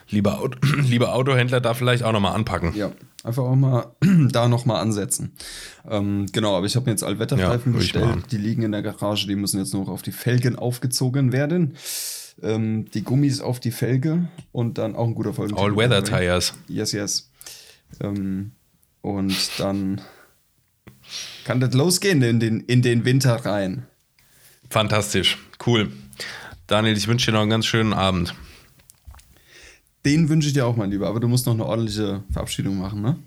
Lieber, Auto, lieber Autohändler da vielleicht auch nochmal anpacken. Ja, einfach auch mal da nochmal ansetzen. Ähm, genau, aber ich habe mir jetzt Allwetterreifen ja, bestellt. Die liegen in der Garage, die müssen jetzt noch auf die Felgen aufgezogen werden. Ähm, die Gummis auf die Felge und dann auch ein guter Folgen. All-Weather-Tires. Yes, yes. Ähm, und dann kann das losgehen in den, in den Winter rein. Fantastisch, cool. Daniel, ich wünsche dir noch einen ganz schönen Abend. Den wünsche ich dir auch, mein Lieber, aber du musst noch eine ordentliche Verabschiedung machen, ne?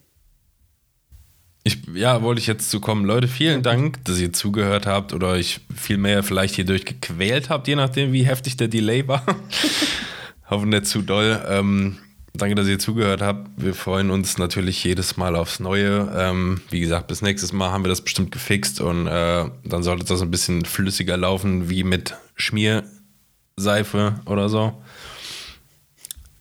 Ich, ja, wollte ich jetzt zu kommen. Leute, vielen Dank, dass ihr zugehört habt oder euch vielmehr vielleicht hier durchgequält habt, je nachdem, wie heftig der Delay war. Hoffen nicht zu doll. Ähm, danke, dass ihr zugehört habt. Wir freuen uns natürlich jedes Mal aufs Neue. Ähm, wie gesagt, bis nächstes Mal haben wir das bestimmt gefixt und äh, dann sollte das ein bisschen flüssiger laufen, wie mit Schmierseife oder so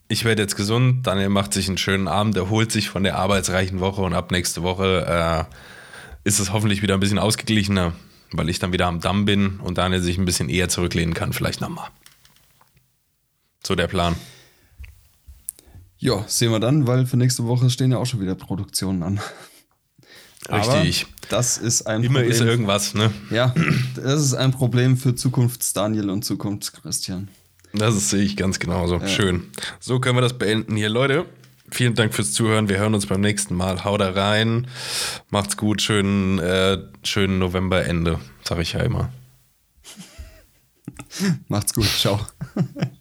ich werde jetzt gesund, Daniel macht sich einen schönen Abend, erholt sich von der arbeitsreichen Woche und ab nächste Woche äh, ist es hoffentlich wieder ein bisschen ausgeglichener, weil ich dann wieder am Damm bin und Daniel sich ein bisschen eher zurücklehnen kann, vielleicht nochmal. So der Plan. Ja, sehen wir dann, weil für nächste Woche stehen ja auch schon wieder Produktionen an. Richtig. Aber das ist ein Immer Problem. ist irgendwas, ne? Ja, das ist ein Problem für Zukunfts-Daniel und Zukunfts-Christian. Das sehe ich ganz genauso. Ja. Schön. So können wir das beenden hier, Leute. Vielen Dank fürs Zuhören. Wir hören uns beim nächsten Mal. Hau da rein. Macht's gut. Schönen, äh, schönen Novemberende, sag ich ja immer. Macht's gut. Ciao.